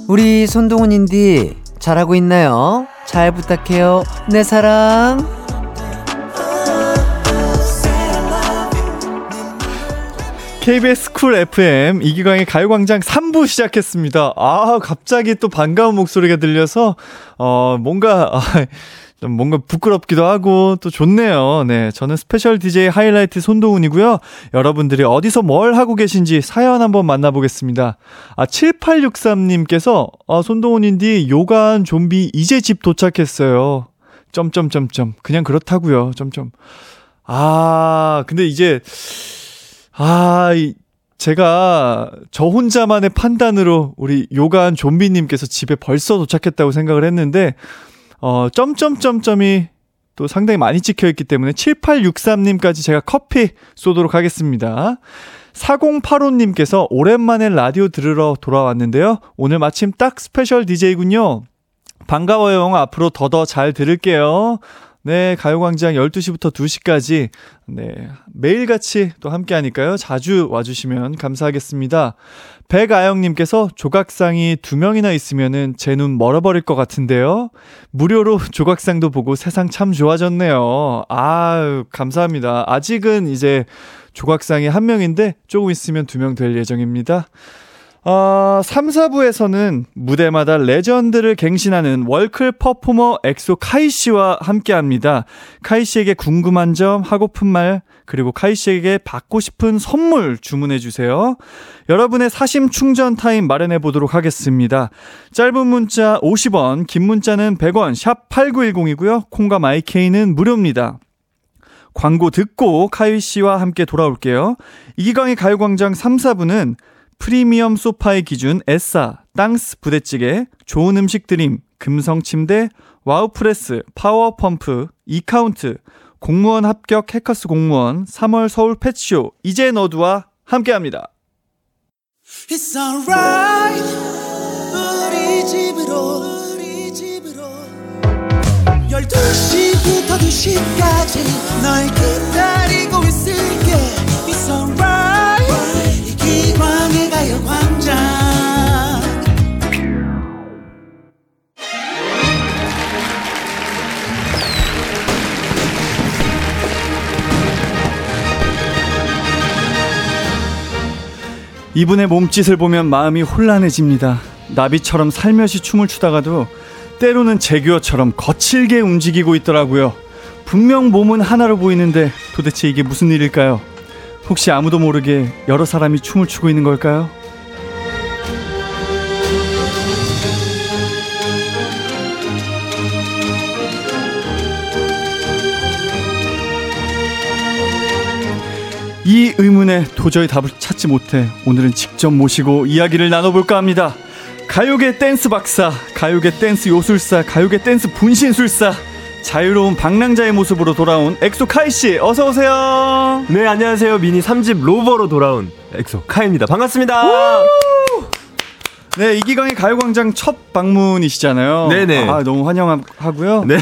우리 손동훈 인디 잘하고 있나요? 잘 부탁해요. 내 사랑. KBS 쿨 FM 이기광의 가요광장 3부 시작했습니다. 아, 갑자기 또 반가운 목소리가 들려서, 어, 뭔가, 아, 좀 뭔가 부끄럽기도 하고 또 좋네요. 네. 저는 스페셜 DJ 하이라이트 손동운이고요. 여러분들이 어디서 뭘 하고 계신지 사연 한번 만나보겠습니다. 아, 7863님께서, 아, 손동운 운디 요가한 좀비 이제 집 도착했어요. 점점점점. 그냥 그렇다고요. 점점. 아, 근데 이제, 아, 이, 제가 저 혼자만의 판단으로 우리 요가한 좀비님께서 집에 벌써 도착했다고 생각을 했는데, 어, 점점점점이 또 상당히 많이 찍혀 있기 때문에 7863님까지 제가 커피 쏘도록 하겠습니다. 4085님께서 오랜만에 라디오 들으러 돌아왔는데요. 오늘 마침 딱 스페셜 DJ군요. 반가워요. 앞으로 더더 잘 들을게요. 네, 가요광장 12시부터 2시까지, 네, 매일같이 또 함께 하니까요. 자주 와주시면 감사하겠습니다. 백아영님께서 조각상이 두 명이나 있으면은 제 눈 멀어버릴 것 같은데요. 무료로 조각상도 보고 세상 참 좋아졌네요. 아유, 감사합니다. 아직은 이제 조각상이 한 명인데 조금 있으면 두 명 될 예정입니다. 어, 3, 4부에서는 무대마다 레전드를 갱신하는 월클 퍼포머 엑소 카이 씨와 함께 합니다. 카이 씨에게 궁금한 점, 하고픈 말, 그리고 카이 씨에게 받고 싶은 선물 주문해 주세요. 여러분의 사심 충전 타임 마련해 보도록 하겠습니다. 짧은 문자 50원, 긴 문자는 100원, 샵 8910이고요. 콩과 마이케이는 무료입니다. 광고 듣고 카이 씨와 함께 돌아올게요. 이기광의 가요광장 3, 4부는 프리미엄 소파의 기준 에싸, 땅스 부대찌개, 좋은 음식 드림, 금성 침대, 와우프레스, 파워펌프, 이카운트, 공무원 합격 해커스 공무원, 3월 서울 펫쇼, 이제 너두와 함께합니다. It's alright. 우리 집으로 우리 집으로. 12시부터 2시까지 널 기다리고 있을게. It's alright. 이기광의 가요 광장 이분의 몸짓을 보면 마음이 혼란해집니다. 나비처럼 살며시 춤을 추다가도 때로는 제규어처럼 거칠게 움직이고 있더라고요. 분명 몸은 하나로 보이는데 도대체 이게 무슨 일일까요? 혹시 아무도 모르게 여러 사람이 춤을 추고 있는 걸까요? 이 의문에 도저히 답을 찾지 못해 오늘은 직접 모시고 이야기를 나눠볼까 합니다. 가요계 댄스 박사, 가요계 댄스 요술사, 가요계 댄스 분신술사, 자유로운 방랑자의 모습으로 돌아온 엑소 카이 씨, 어서 오세요. 네, 안녕하세요. 미니 3집 Rover로 돌아온 엑소 카입니다. 반갑습니다. 네, 이기광의 가요광장 첫 방문이시잖아요. 네네. 아, 너무 환영하고요. 네.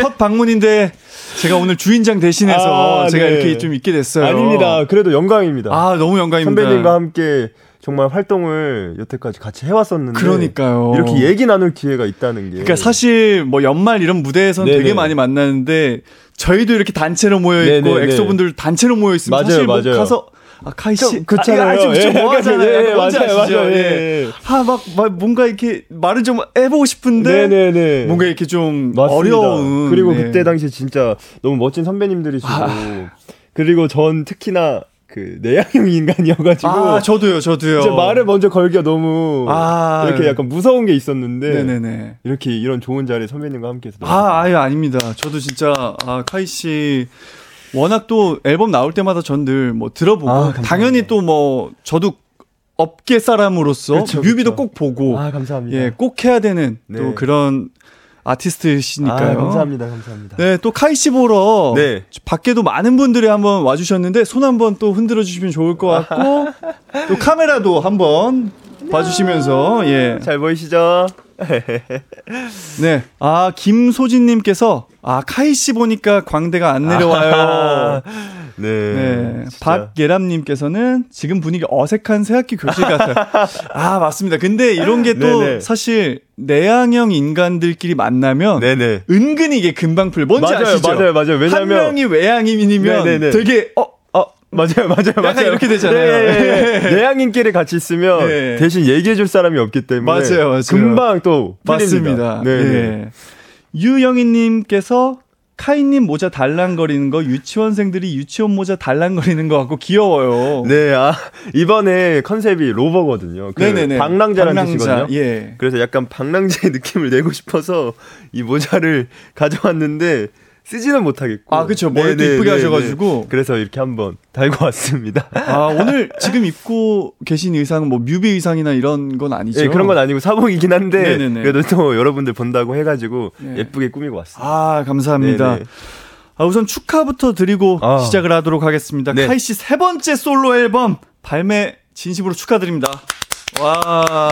첫 방문인데 제가 오늘 주인장 대신해서 아, 제가 네. 이렇게 좀 있게 됐어요. 아닙니다. 그래도 영광입니다. 아, 너무 영광입니다. 선배님과 함께 정말 활동을 여태까지 같이 해왔었는데 그러니까요. 이렇게 얘기 나눌 기회가 있다는 게 그러니까 사실 뭐 연말 이런 무대에서는 네네. 되게 많이 만나는데 저희도 이렇게 단체로 모여 있고. 엑소분들 단체로 모여 있으면 맞아요, 사실 뭐 맞아요. 가서 아 카이 씨, 좀 그렇잖아요. 아, 예, 뭐 하잖아요. 예, 뭔지 맞아요, 아시죠? 맞아요. 예. 예. 아막 막 뭔가 이렇게 말을 좀 해보고 싶은데 네네네. 뭔가 이렇게 좀 맞습니다. 어려운 그리고 네. 그때 당시 진짜 너무 멋진 선배님들이시고 아. 그리고 전 특히나 그 내향형 인간이어가지고 아 저도요, 저도요. 이제 말을 먼저 걸기가 너무 아. 이렇게 약간 무서운 게 있었는데 네네네. 이렇게 이런 좋은 자리에 선배님과 함께해서 아, 아유, 아닙니다. 저도 진짜, 아, 카이 씨, 워낙 또 앨범 나올 때마다 전 늘 뭐 들어보고, 아. 당연히 또 뭐, 저도 업계 사람으로서 그쵸, 뮤비도 그쵸. 꼭 보고, 아 감사합니다. 예, 꼭 해야 되는 네. 또 그런 아티스트시니까요. 아, 감사합니다, 감사합니다. 네, 또 카이 씨 보러 네. 밖에도 많은 분들이 한번 와 주셨는데 손 한번 또 흔들어 주시면 좋을 것 같고 또 카메라도 한번 봐 주시면서 예, 잘 보이시죠? 네. 아, 김소진 님께서, 아, 카이 씨 보니까 광대가 안 내려와요. 네. 네. 박예람님께서는 지금 분위기 어색한 새학기 교실 같아요. 아, 맞습니다. 근데 이런 게 또. 사실 내향형 인간들끼리 만나면 네네. 은근히 이게 금방 풀. 뭔지 맞아요, 아시죠? 맞아요, 맞아요. 왜냐면- 한 명이 외향인이면 네네네. 되게, 어, 어, 맞아요, 맞아요, 맞아요. 이렇게 되잖아요. 예, 예, 예. 내향인끼리 같이 있으면 예. 대신 얘기해줄 사람이 없기 때문에 맞아요, 맞아요. 금방 또 맞습니다. 풀립니다. 네, 네. 예. 유영희님께서 카이님 모자 달랑거리는 거 유치원생들이 유치원 모자 달랑거리는 거 같고 귀여워요. 네, 아 이번에 컨셉이 로버거든요. 그 네네네. 방랑자라는 방랑자, 뜻이거든요. 예. 그래서 약간 방랑자의 느낌을 내고 싶어서 이 모자를 가져왔는데 쓰지는 못하겠고. 아, 그쵸. 머리도 네네, 이쁘게 네네. 하셔가지고. 그래서 이렇게 한번 달고 왔습니다. 아, 오늘 지금 입고 계신 의상은 뭐 뮤비 의상이나 이런 건 아니죠? 예, 그런 건 아니고 사복이긴 한데 네네네. 그래도 또 여러분들 본다고 해가지고 네. 예쁘게 꾸미고 왔습니다. 아, 감사합니다. 네네. 아, 우선 축하부터 드리고 아. 시작을 하도록 하겠습니다. 네. 카이 씨 세 번째 솔로 앨범 발매 진심으로 축하드립니다. 와.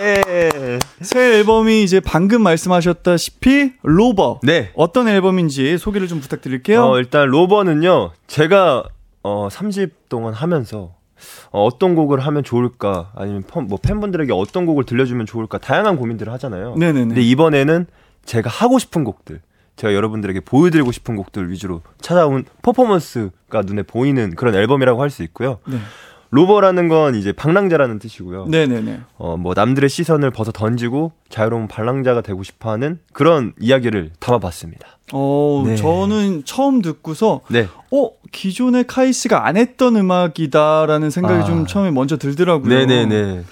예. 새 앨범이 이제 방금 말씀하셨다시피 로버. 네. 어떤 앨범인지 소개를 좀 부탁드릴게요. 어, 일단 로버는요, 제가 어, 3집 동안 하면서 어, 어떤 곡을 하면 좋을까, 아니면 팬, 뭐 팬분들에게 어떤 곡을 들려주면 좋을까, 다양한 고민들을 하잖아요. 네네네. 근데 이번에는 제가 하고 싶은 곡들, 제가 여러분들에게 보여드리고 싶은 곡들 위주로 찾아온 퍼포먼스가 눈에 보이는 그런 앨범이라고 할 수 있고요. 네. 로버라는 건 이제 방랑자라는 뜻이고요. 네네네. 어, 뭐 남들의 시선을 벗어 던지고 자유로운 방랑자가 되고 싶어하는 그런 이야기를 담아봤습니다. 어, 네. 저는 처음 듣고서 네. 어, 기존에 카이 씨가 안 했던 음악이다라는 생각이 아. 좀 처음에 먼저 들더라고요. 네네네.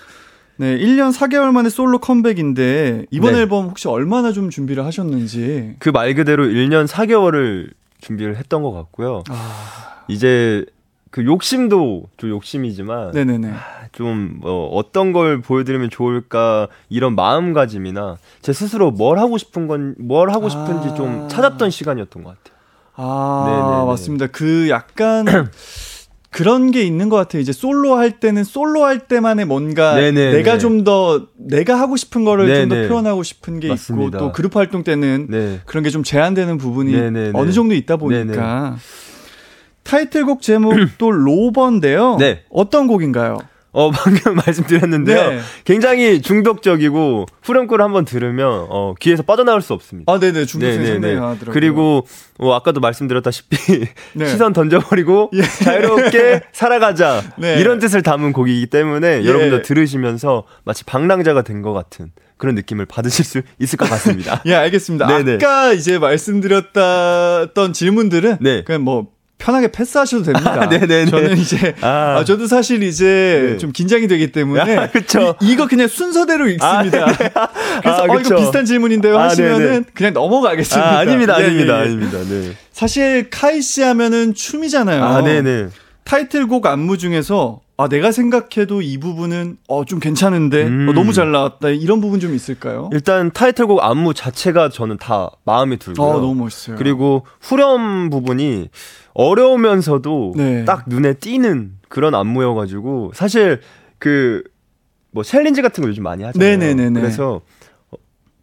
네, 1년 4개월 만에 솔로 컴백인데 이번 네. 앨범 혹시 얼마나 좀 준비를 하셨는지. 그 말 그대로 1년 4개월을 준비를 했던 것 같고요. 아, 이제 그 욕심도 좀 욕심이지만 네네네. 좀 어, 어떤 걸 보여드리면 좋을까 이런 마음가짐이나 제 스스로 뭘 하고 싶은 건 뭘 하고 싶은지 아. 좀 찾았던 시간이었던 것 같아요. 아, 네네네. 맞습니다. 그 약간 그런 게 있는 것 같아요. 이제 솔로 할 때는 솔로 할 때만의 뭔가 네네네. 내가 좀 더 내가 하고 싶은 거를 좀더 네네. 표현하고 싶은 게 맞습니다. 있고 또 그룹 활동 때는 네. 그런 게 좀 제한되는 부분이 네네네. 어느 정도 있다 보니까 타이틀곡 제목도 로버인데요. 네. 어떤 곡인가요? 어 방금 말씀드렸는데요. 네. 굉장히 중독적이고 후렴구를 한번 들으면 어, 귀에서 빠져나올 수 없습니다. 아, 네네. 중독성이 상당히 강하더라고요. 그리고 어, 아까도 말씀드렸다시피 네. 시선 던져버리고 예. 자유롭게 살아가자 네. 이런 뜻을 담은 곡이기 때문에 예. 여러분들 들으시면서 마치 방랑자가 된 것 같은 그런 느낌을 받으실 수 있을 것 같습니다. 예, 알겠습니다. 네네. 아까 이제 말씀드렸던 질문들은 네. 그냥 뭐 편하게 패스하셔도 됩니다. 아, 네네네. 저는 이제 아. 아, 저도 사실 이제 네. 좀 긴장이 되기 때문에 아, 그쵸. 이, 거 그냥 순서대로 읽습니다. 아, 그래서 아, 어. 이거 비슷한 질문인데요 아, 하시면은 네네. 그냥 넘어가겠습니다. 아, 아닙니다, 예, 아닙니다, 예, 예. 아닙니다. 네. 사실 카이 씨 하면은 춤이잖아요. 아, 네네. 타이틀곡 안무 중에서 아 내가 생각해도 이 부분은 어 좀 괜찮은데 음. 어, 너무 잘 나왔다 이런 부분 좀 있을까요? 일단 타이틀곡 안무 자체가 저는 다 마음에 들고요. 어 너무 멋있어요. 그리고 후렴 부분이 어려우면서도 네. 딱 눈에 띄는 그런 안무여가지고 사실 그 뭐 챌린지 같은 거 요즘 많이 하잖아요. 네네네네. 그래서 어,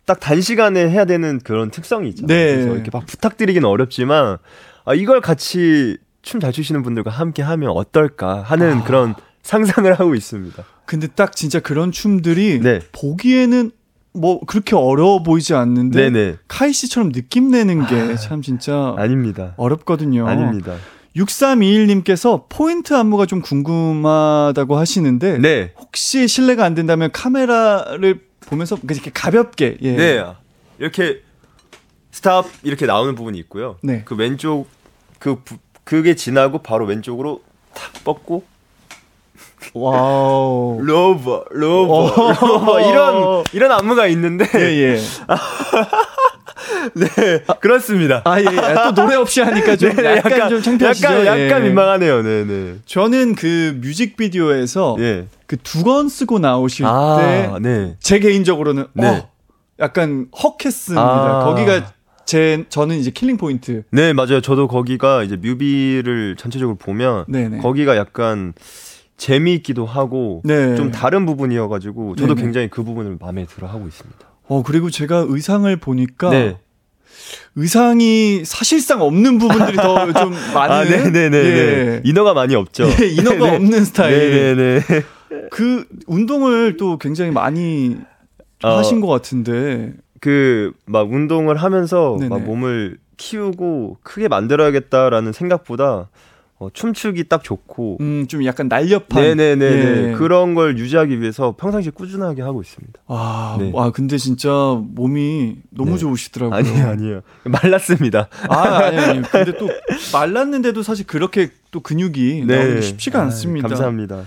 딱 단시간에 해야 되는 그런 특성이 있잖아요. 네. 그래서 이렇게 막 부탁드리긴 어렵지만 아, 이걸 같이 춤 잘 추시는 분들과 함께 하면 어떨까 하는 아. 그런 상상을 하고 있습니다. 근데 딱 진짜 그런 춤들이 네. 보기에는 뭐 그렇게 어려워 보이지 않는데 네네. 카이 씨처럼 느낌 내는 게 참 진짜 아닙니다. 어렵거든요. 아닙니다. 6321님께서 포인트 안무가 좀 궁금하다고 하시는데 네. 혹시 실례가 안 된다면 카메라를 보면서 이렇게 가볍게 예. 네. 이렇게 stop 이렇게 나오는 부분이 있고요. 네. 그 왼쪽 그 부- 그게 지나고 바로 왼쪽으로 탁 뻗고 wow. Rover 어. Rover 이런 이런 안무가 있는데 예, 예. 네 그렇습니다. 아, 예. 예. 또 노래 없이 하니까 좀 네, 약간, 좀 창피하시죠? 약간 약간 예. 민망하네요. 네, 네. 저는 그 뮤직비디오에서 예. 그 두건 쓰고 나오실 아, 때 네. 제 개인적으로는 네. 어, 약간 헉했습니다. 아. 거기가 제 저는 이제 killing point. 네, 맞아요. 저도 거기가 이제 뮤비를 전체적으로 보면 네네. 거기가 약간 재미있기도 하고 네. 좀 다른 부분이어가지고 저도 네네. 굉장히 그 부분을 마음에 들어 하고 있습니다. 어 그리고 제가 의상을 보니까 네. 의상이 사실상 없는 부분들이 더 좀 많은 아, 네네네. 예. inner가 많이 없죠. 예, inner가 네네. 없는 스타일. 네네네. 그 운동을 또 굉장히 많이 어, 하신 것 같은데. 그, 막 운동을 하면서 네네. 막 몸을 키우고 크게 만들어야겠다라는 생각보다 어, 춤추기 딱 좋고 음, 좀 약간 날렵한. 네네네 예. 그런 걸 유지하기 위해서 평상시에 꾸준하게 하고 있습니다. 아, 네. 와, 근데 진짜 몸이 너무 네. 좋으시더라고요. 아니에요 아니에요 말랐습니다. 아, 아니, 아니. 근데 또 말랐는데도 사실 그렇게 또 근육이 나오기 쉽지가 아, 않습니다. 감사합니다.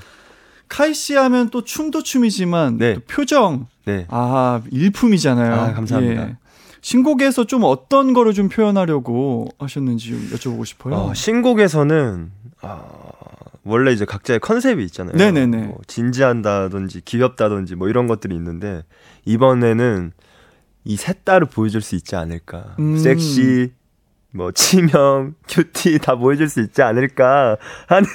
카이 씨 하면 또 춤도 춤이지만 네. 또 표정, 네. 아, 일품이잖아요. 아, 감사합니다. 예. 신곡에서 좀 어떤 거를 좀 표현하려고 하셨는지 좀 여쭤보고 싶어요. 어, 신곡에서는 아, 원래 이제 각자의 컨셉이 있잖아요. 네네네. 뭐 진지한다든지 귀엽다든지 뭐 이런 것들이 있는데 이번에는 이 셋 다를 보여줄 수 있지 않을까. 음. 섹시, 뭐 치명, 큐티 다 보여줄 수 있지 않을까 하는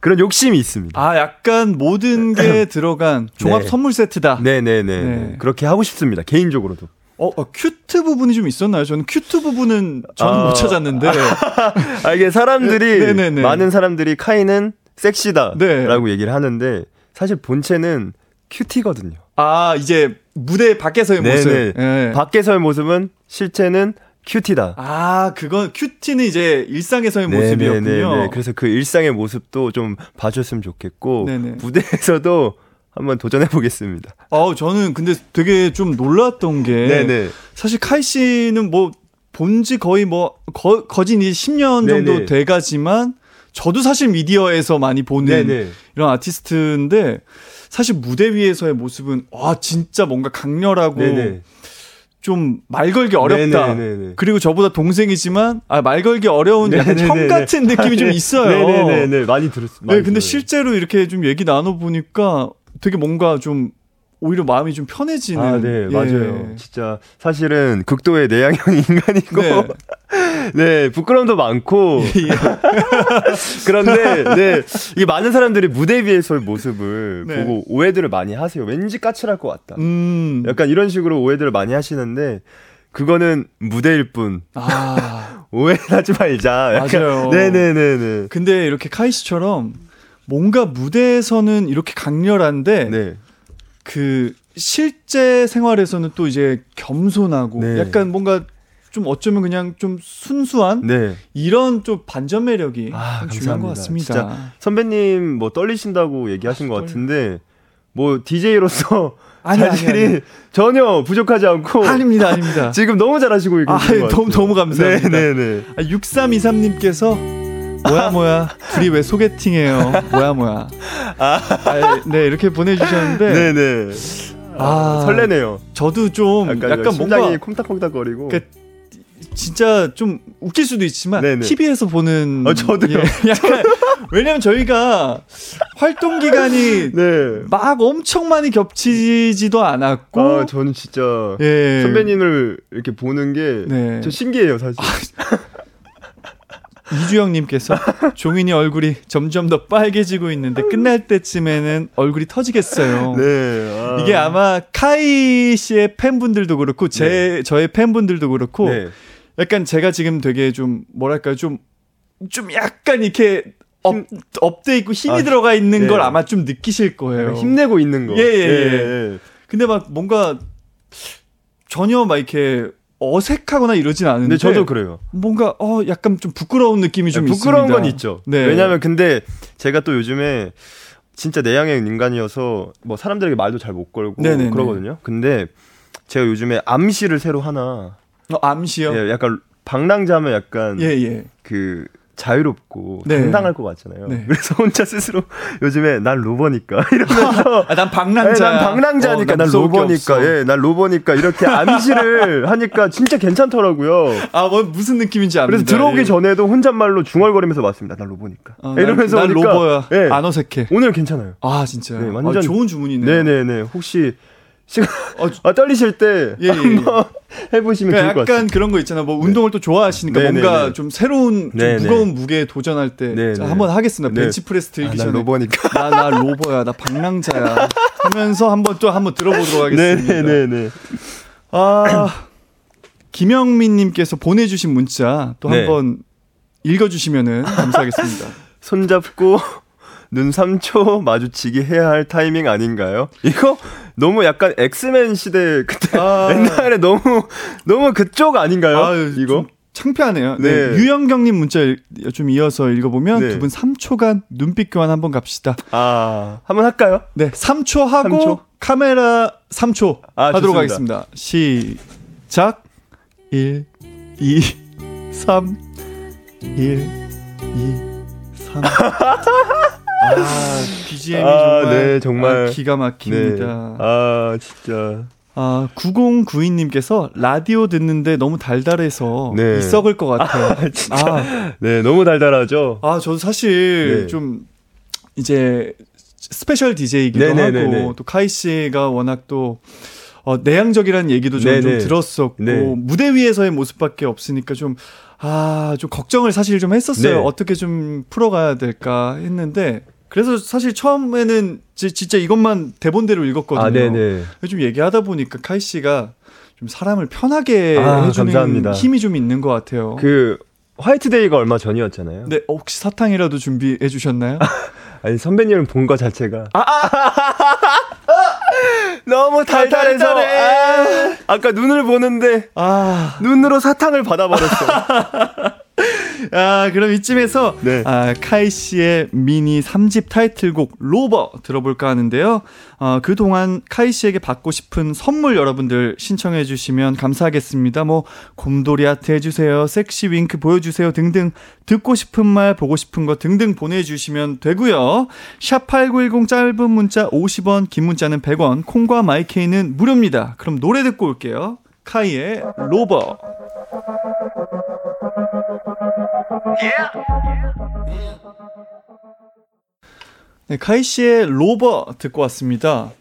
그런 욕심이 있습니다. 아, 약간 모든 게 들어간 종합 네. 선물 세트다. 네네네. 네. 그렇게 하고 싶습니다. 개인적으로도. 어, 어, cute 부분이 좀 있었나요? 저는 cute 부분은 저는 아. 못 찾았는데. 아, 이게 사람들이, 네, 네네네. 많은 사람들이 카이는 섹시다. 네. 라고 얘기를 하는데 사실 본체는 cutie거든요. 아, 이제 무대 밖에서의 모습. 네네. 예. 밖에서의 모습은 실제는 큐티다. 아, 그건 큐티는 이제 일상에서의 네네네네. 모습이었군요. 그래서 그 일상의 모습도 좀 봐줬으면 좋겠고 네네. 무대에서도 한번 도전해 보겠습니다. 어, 저는 근데 되게 좀 놀랐던 게 네네. 사실 카이 씨는 뭐 본지 거의 뭐 거, 거진 이제 10년 정도 네네. 돼가지만 저도 사실 미디어에서 많이 보는 네네. 이런 아티스트인데 사실 무대 위에서의 모습은 와 진짜 뭔가 강렬하고. 좀 말 걸기 어렵다. 그리고 저보다 동생이지만 아, 말 걸기 어려운 약간 형. 같은 느낌이 좀 있어요. 네네네. 많이 들었습니다. 네, 근데 실제로 이렇게 좀 얘기 나눠 보니까 되게 뭔가 좀 오히려 마음이 좀 편해지는. 아, 네, 예. 맞아요. 진짜 사실은 극도의 내향형 인간이고 네. 네, 부끄러움도 많고 예. 그런데 네, 이 많은 사람들이 무대 위에서의 모습을 네. 보고 오해들을 많이 하세요. 왠지 까칠할 것 같다. 음. 약간 이런 식으로 오해들을 많이 하시는데 그거는 무대일 뿐 아. 오해하지 말자. 약간 맞아요. 네네네네. 근데 이렇게 카이 씨처럼 뭔가 무대에서는 이렇게 강렬한데 네. 그 실제 생활에서는 또 이제 겸손하고 네. 약간 뭔가 좀 어쩌면 그냥 좀 순수한 네. 이런 좀 반전 매력이 아, 좀 중요한 것. 같습니다. 선배님 뭐 떨리신다고 얘기하신 것 떨려. 같은데 뭐 DJ로서 자질이. 전혀 부족하지 않고 아닙니다, 아닙니다. 지금 너무 잘하시고 계신 아. 너무 너무 감사합니다. 네 네 네. 아, 6323님께서 뭐야 뭐야 둘이 왜 소개팅해요? 뭐야 뭐야. 아, 네 이렇게 보내주셨는데 네네. 아, 아, 설레네요. 저도 좀 약간, 약간, 뭔가 콩닥콩닥거리고. 그 진짜 좀 웃길 수도 있지만 네네. TV에서 보는 어, 저도요. 예, 약간 왜냐면 저희가 활동 기간이 네. 막 엄청 많이 겹치지도 않았고 아, 저는 진짜 예. 선배님을 이렇게 보는 게 네. 저 신기해요, 사실. 이주영님께서 종인이 얼굴이 점점 더 빨개지고 있는데 끝날 때쯤에는 얼굴이 터지겠어요. 네. 아. 이게 아마 카이 씨의 팬분들도 그렇고 제 저의 팬분들도 그렇고 네. 약간 제가 지금 되게 좀 뭐랄까요 좀좀 약간 이렇게 up, up돼 있고 힘이 아, 들어가 있는 네. 걸 아마 좀 느끼실 거예요. 힘내고 있는 거. 예, 예, 예. 근데 막 뭔가 전혀 막 이렇게 어색하거나 이러진 않은데 근데 저도 그래요. 뭔가 어 약간 좀 부끄러운 느낌이 좀 네, 부끄러운 있습니다. 건 있죠. 네. 왜냐하면 근데 제가 또 요즘에 진짜 내향형 인간이어서 뭐 사람들에게 말도 잘 못 걸고 네네네. 그러거든요. 근데 제가 요즘에 암시를 새로 하나 어, 암시요. 예, 약간 방랑자면 약간 예, 예. 그 자유롭고 네. 당당할 것 같잖아요. 네. 그래서 혼자 스스로 요즘에 난 로버니까 이러면서 아, 난 예, 방랑자. 난 방랑자니까 난 로버니까 예, 난 로버니까 이렇게 암시를 하니까 진짜 괜찮더라고요. 아, 뭐 무슨 느낌인지 압니다. 그래서 들어오기 예. 전에도 혼잣말로 중얼거리면서 왔습니다. 난 로버니까. 어, 이러면서 난, 난 오니까, 로버야. 예, 안 어색해. 오늘 괜찮아요. 아, 진짜. 네, 완전- 아, 좋은 주문이네요. 네 네 네. 혹시 시간 어, 아, 떨리실 때 예, 예, 예. 한번 해보시면 그러니까 좋을 것 같아요. 약간 그런 거 있잖아. 뭐 운동을 또 좋아하시니까 네네네. 뭔가 좀 새로운 좀 네네. 무거운 무게에 도전할 때. 자, 한번 하겠습니다. 네. 벤치프레스 들기 아, 난 전에 로버니까. 나, 나 로버야. 나 방랑자야. 하면서 한번 또 한번 들어보도록 하겠습니다. 네네네네. 아, 김영민 님께서 보내 주신 문자 또 네. 한번 읽어 주시면은 감사하겠습니다. 손잡고 눈 3초 마주치기 해야 할 타이밍 아닌가요? 이거 너무 약간 엑스맨 시대 그때 아. 옛날에 너무 너무 그쪽 아닌가요? 아유, 이거? 창피하네요. 네. 네. 유영경님 문자 일- 좀 이어서 읽어보면 네. 두분 3초간 눈빛 교환 한번 갑시다. 아, 한번 할까요? 네, 3초 하고 3초? 카메라 3초 아, 하도록 좋습니다. 하겠습니다. 시작. 1, 2, 3, 1, 2, 3. 아, BGM이 아, 정말, 네, 정말. 아, 기가 막힙니다. 아, 진짜. 아, 9092님께서 라디오 듣는데 너무 달달해서 네. 이 썩을 것 같아요. 아, 진짜. 아, 네, 너무 달달하죠? 아, 저도 사실 네. 좀 이제 special DJ이기도 네네네네. 하고 또 카이 씨가 워낙 또 어, 내향적이라는 얘기도 저는 좀 네네. 들었었고 네. 무대 위에서의 모습밖에 없으니까 좀 아, 좀 걱정을 사실 좀 했었어요. 네. 어떻게 좀 풀어가야 될까 했는데 그래서 사실 처음에는 지- 진짜 이것만 대본대로 읽었거든요. 아, 네네. 좀 얘기하다 보니까 카이 씨가 좀 사람을 편하게 아, 해주는 감사합니다. 힘이 좀 있는 것 같아요. 그, 화이트데이가 얼마 전이었잖아요. 네, 어, 혹시 사탕이라도 준비해 주셨나요? 아니, 선배님을 본 거 자체가. 아, 너무 달달해서. 달달해. 아, 아까 눈을 보는데, 아, 눈으로 사탕을 받아버렸어. 아, 그럼 이쯤에서 네. 아, 카이 씨의 미니 3집 타이틀곡 로버 들어볼까 하는데요. 어, 그동안 카이 씨에게 받고 싶은 선물 여러분들 신청해 주시면 감사하겠습니다. 뭐 곰돌이 아트 해주세요, 섹시 윙크 보여주세요 등등 듣고 싶은 말 보고 싶은 거 등등 보내주시면 되고요. 샵 #8910 짧은 문자 50원, 긴 문자는 100원, 콩과 마이케이는 무료입니다. 그럼 노래 듣고 올게요. 카이의 로버. 네, 카이 씨의 로버 듣고 왔습니다.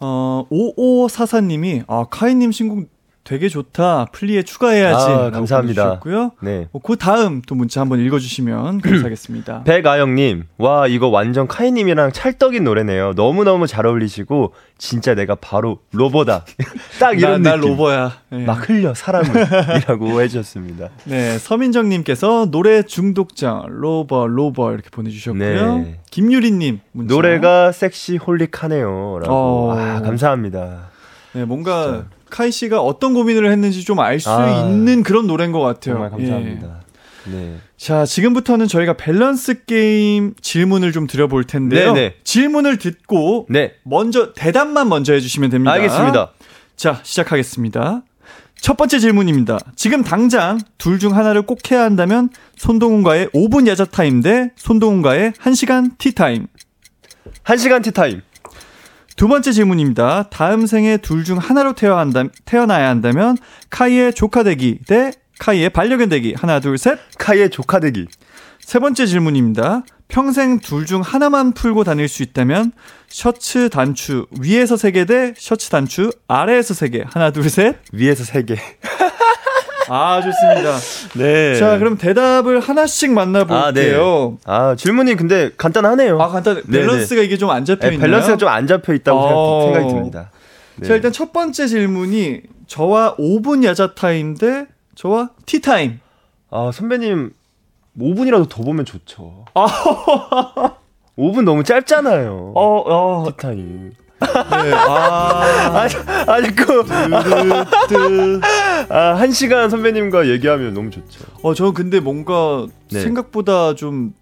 어, 5544님이, 아, 카이님 신곡 되게 좋다. 플리에 추가해야지. 아, 감사합니다. 보내주셨고요. 네. 어, 그 다음 또 문자 한번 읽어주시면 감사하겠습니다. 백아영님, 와, 이거 완전 카이님이랑 찰떡인 노래네요. 너무 너무 잘 어울리시고, 진짜 내가 바로 로버다. 딱 이런 나, 나 느낌. Rover야. 네. 막 흘려, 사람을. 이라고 해주셨습니다. 네, 서민정님께서 노래 중독자 Rover Rover 이렇게 보내주셨고요. 네. 김유리님 문자. 노래가 섹시 holic하네요. 라고. 어. 아, 감사합니다. 네, 뭔가 진짜. 카이 씨가 어떤 고민을 했는지 좀 알수 아, 있는 그런 노래인 것 같아요. 정말 감사합니다. 예. 네. 자, 지금부터는 저희가 밸런스 게임 질문을 좀 드려볼 텐데요. 네네. 질문을 듣고 네. 먼저 대답만 먼저 해주시면 됩니다. 알겠습니다. 자, 시작하겠습니다. 첫 번째 질문입니다. 지금 당장 둘 중 하나를 꼭 해야 한다면 손동훈과의 5분 야자 타임 대 손동훈과의 1시간 티 타임. 한 시간 티타임. 두 번째 질문입니다. 다음 생에 둘 중 하나로 태어야, 한다, 태어나야 한다면 카이의 조카 되기 대 카이의 반려견 되기. 하나, 둘, 셋. 카이의 조카 되기. 세 번째 질문입니다. 평생 둘 중 하나만 풀고 다닐 수 있다면 셔츠 단추 위에서 세 개 대 셔츠 단추 아래에서 세 개. 하나, 둘, 셋. 위에서 세 개. 아, 좋습니다. 네. 자, 그럼 대답을 하나씩 만나볼게요. 아, 질문이 근데 간단하네요. 아, 간단. 네네. 밸런스가 이게 좀 안 잡혀 네, 있나요? 밸런스가 좀 안 잡혀 있다고 어. 생각, 생각 이 듭니다. 네. 자, 일단 첫 번째 질문이 저와 5분 야자 타임 대 저와 티 타임. 아, 선배님 5분이라도 더 보면 좋죠. 아. 5분 너무 짧잖아요. 어, 어. 티타임. 네. 아. 아니, 아니, 그, 뜨. 아, 한 시간 선배님과 얘기하면 너무 좋죠. 어, 저 근데 뭔가 네. 생각보다 좀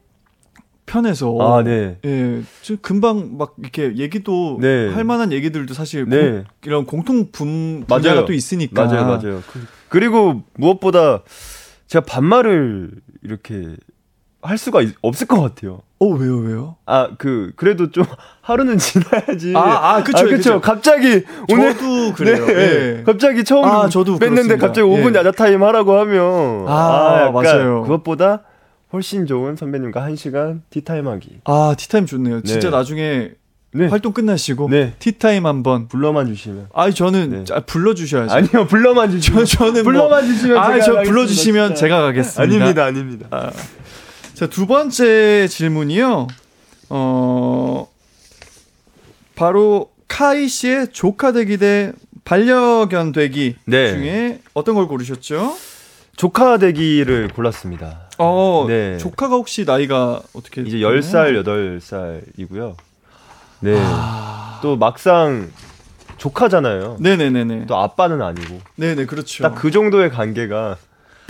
편해서 아, 네. 예, 저 금방 막 이렇게 얘기도 네. 할 만한 얘기들도 사실 네. 공- 이런 공통 분 분야가 맞아요. 또 있으니까 맞아요, 맞아요. 그, 그리고 무엇보다 제가 반말을 이렇게 할 수가 있- 없을 것 같아요. 어 왜요 왜요? 아, 그, 그래도 좀 하루는 지나야지. 아, 아, 그쵸, 그쵸. 갑자기 오늘. 저도 그래요. 네, 예. 갑자기 처음 아, 저도 뵀는데 그렇습니다. 갑자기 5분 예. 야자 타임 하라고 하면 아, 약간 맞아요. 그것보다 훨씬 좋은 선배님과 1 시간 티타임 하기. 아 티타임 좋네요. 진짜 네. 나중에 네. 활동 끝나시고 네. 티타임 한번. 불러만 주시면. 아 저는 네. 아, 불러 주셔야죠. 아니요, 불러만 주시면. 저, 저는 불러만 주시면 아, 제가 저 가겠습니다, 불러 주시면 진짜. 제가 가겠습니다. 아닙니다, 아닙니다. 자, 두 번째 질문이요. 어, 바로 카이 씨의 조카 되기 대 반려견 되기 네. 중에 어떤 걸 고르셨죠? 조카 되기를 골랐습니다. 어, 네. 조카가 혹시 나이가 어떻게 이제 되나요? 10살, 8살이고요. 네. 아. 또 막상 조카잖아요. 네네네네. 또 아빠는 아니고. 네네, 그렇죠. 딱 그 정도의 관계가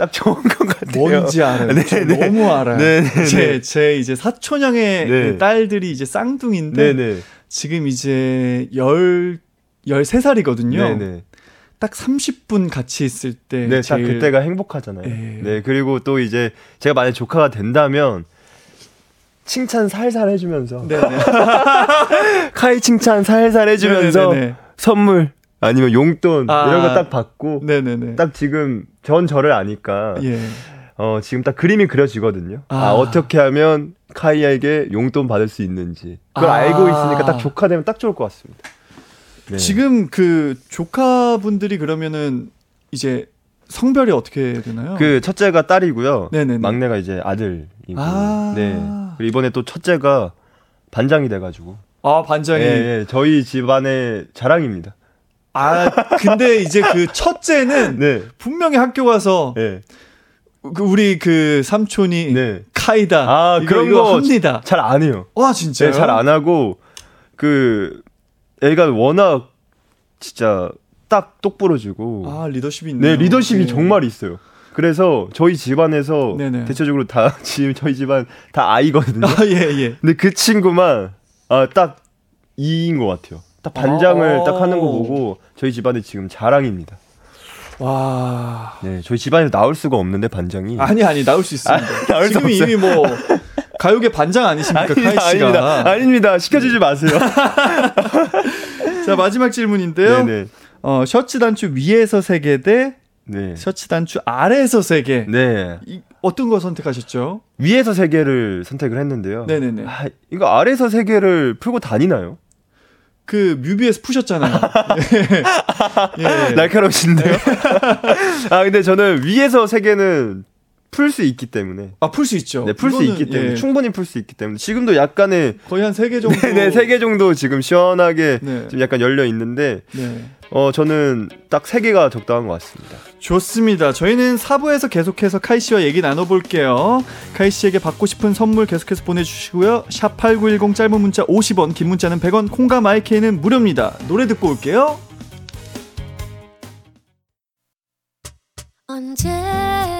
딱 좋은 것 같아요. 뭔지 알아요. 네, 저 네. 너무 알아요. 네, 네, 제, 네. 제 이제 사촌형의 네. 그 딸들이 이제 쌍둥이인데 네네. 지금 이제 열 13살이거든요. 네네. 딱 30분 같이 있을 때 네, 딱 제일 그때가 행복하잖아요. 예. 네, 그리고 또 이제 제가 만약 조카가 된다면 칭찬 살살 해주면서 네네. 카이 칭찬 살살 해주면서 네네네. 선물 아니면 용돈 아. 이런 거 딱 받고 네네네. 딱 지금 전 저를 아니까 예. 어 지금 딱 그림이 그려지거든요. 아, 아. 어떻게 하면 카이에게 용돈 받을 수 있는지 그걸 아. 알고 있으니까 딱 조카 되면 딱 좋을 것 같습니다. 네. 지금 그 조카분들이 그러면은 이제 성별이 어떻게 되나요? 그 첫째가 딸이고요. 네네네. 막내가 이제 아들이고. 아. 네. 그리고 이번에 또 첫째가 반장이 돼가지고. 아 반장이 예, 예, 저희 집안의 자랑입니다. 아 근데 이제 그 첫째는 네. 분명히 학교 가서 네. 그 우리 그 삼촌이 네. 카이다 아, 이거, 그런 이거 거 합니다. 잘 안 해요. 와 진짜요? 네, 잘안 하고 그 애가 워낙 진짜 딱 똑부러지고. 아 리더십이 있네요. 네, 리더십이 네. 정말 있어요. 그래서 저희 집안에서 네네. 대체적으로 다 지금 저희 집안 다 아이거든요. 아 예 예. 근데 그 친구만 아, 딱 이인 것 같아요. 딱 반장을 아. 딱 하는 거 보고 저희 집안의 지금 자랑입니다. 와. 네, 저희 집안에서 나올 수가 없는데 반장이. 아니 아니 나올 수 있습니다. 아, 나올 수 지금 없어요. 이미 뭐 가요계 반장 아니십니까 카이 씨가? 아닙니다. 아닙니다. 시켜주지 마세요. 자 마지막 질문인데요. 네네. 어, 셔츠 단추 위에서 세 개 대 네. 셔츠 단추 아래에서 세 개. 네. 이, 어떤 거 선택하셨죠? 위에서 세 개를 선택을 했는데요. 네네네. 아, 이거 아래에서 세 개를 풀고 다니나요? 그 뮤비에서 푸셨잖아요. 예. 예. 날카로우신데요? 아, 근데 저는 위에서 세 개는 풀 수 있기 때문에. 아, 풀 수 있죠. 네, 풀 수 있기 때문에. 예, 충분히 풀 수 있기 때문에. 지금도 약간의 거의 한 세 개 정도. 네, 세 개 정도 지금 시원하게 네. 좀 약간 열려 있는데, 네. 어, 저는 딱 세 개가 적당한 것 같습니다. 좋습니다. 저희는 4부에서 계속해서 카이 씨와 얘기 나눠볼게요. 카이 씨에게 받고 싶은 선물 계속해서 보내주시고요. 샵 8910 짧은 문자 50원, 긴 문자는 100원, 콩과 마이케이는 무료입니다. 노래 듣고 올게요. 언제나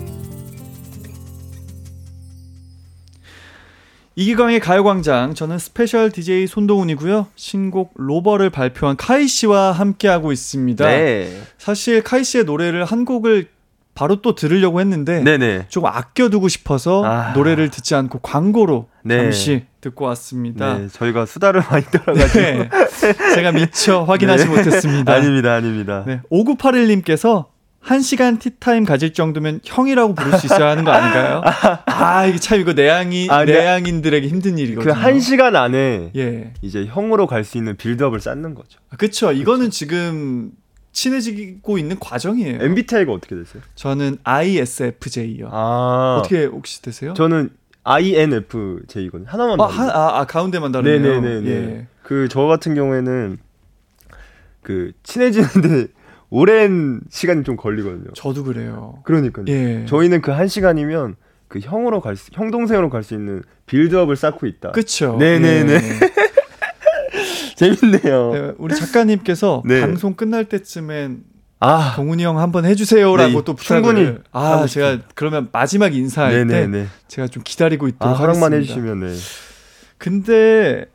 이기광의 가요광장 저는 special DJ 손동훈이고요. 신곡 Rover를 발표한 카이 씨와 함께하고 있습니다. 네. 사실 카이 씨의 노래를 한 곡을 바로 또 들으려고 했는데 네네. 조금 아껴두고 싶어서 아. 노래를 듣지 않고 광고로 네. 잠시 듣고 왔습니다. 네, 저희가 수다를 많이 떨어가지고. 네. 제가 미처 확인하지 네. 못했습니다. 아닙니다, 아닙니다. 네. 5981님께서 1시간 티타임 가질 정도면 형이라고 부를 수 있어야 하는 거 아닌가요? 아, 이게 참 이거 내향이, 아, 네. 내향인들에게 힘든 일이거든요. 그 한 시간 안에 예. 이제 형으로 갈 수 있는 빌드업을 쌓는 거죠. 그쵸. 이거는 지금 친해지고 있는 과정이에요. MBTI가 어떻게 되세요? 저는 ISFJ요. 아, 어떻게 혹시 되세요? 저는 INFJ거든요. 하나만 아. 하, 아, 아, 가운데만 다르네요. 네네네네. 예. 그저 같은 경우에는 그 친해지는데 오랜 시간이 좀 걸리거든요. 저도 그래요. 그러니까요. 예. 저희는 그 한 시간이면 그 형으로 갈 수, 형 동생으로 갈 수 있는 빌드업을 쌓고 있다. 그쵸. 네네네. 예. 재밌네요. 네, 우리 작가님께서 네. 방송 끝날 때쯤엔 아, 동훈이 형 한번 해주세요라고 네, 또 부탁을. 충분히 아 제가 그러면 마지막 인사할 때 네네네. 제가 좀 기다리고 있도록 아, 허락만 하겠습니다. 해주시면 네. 근데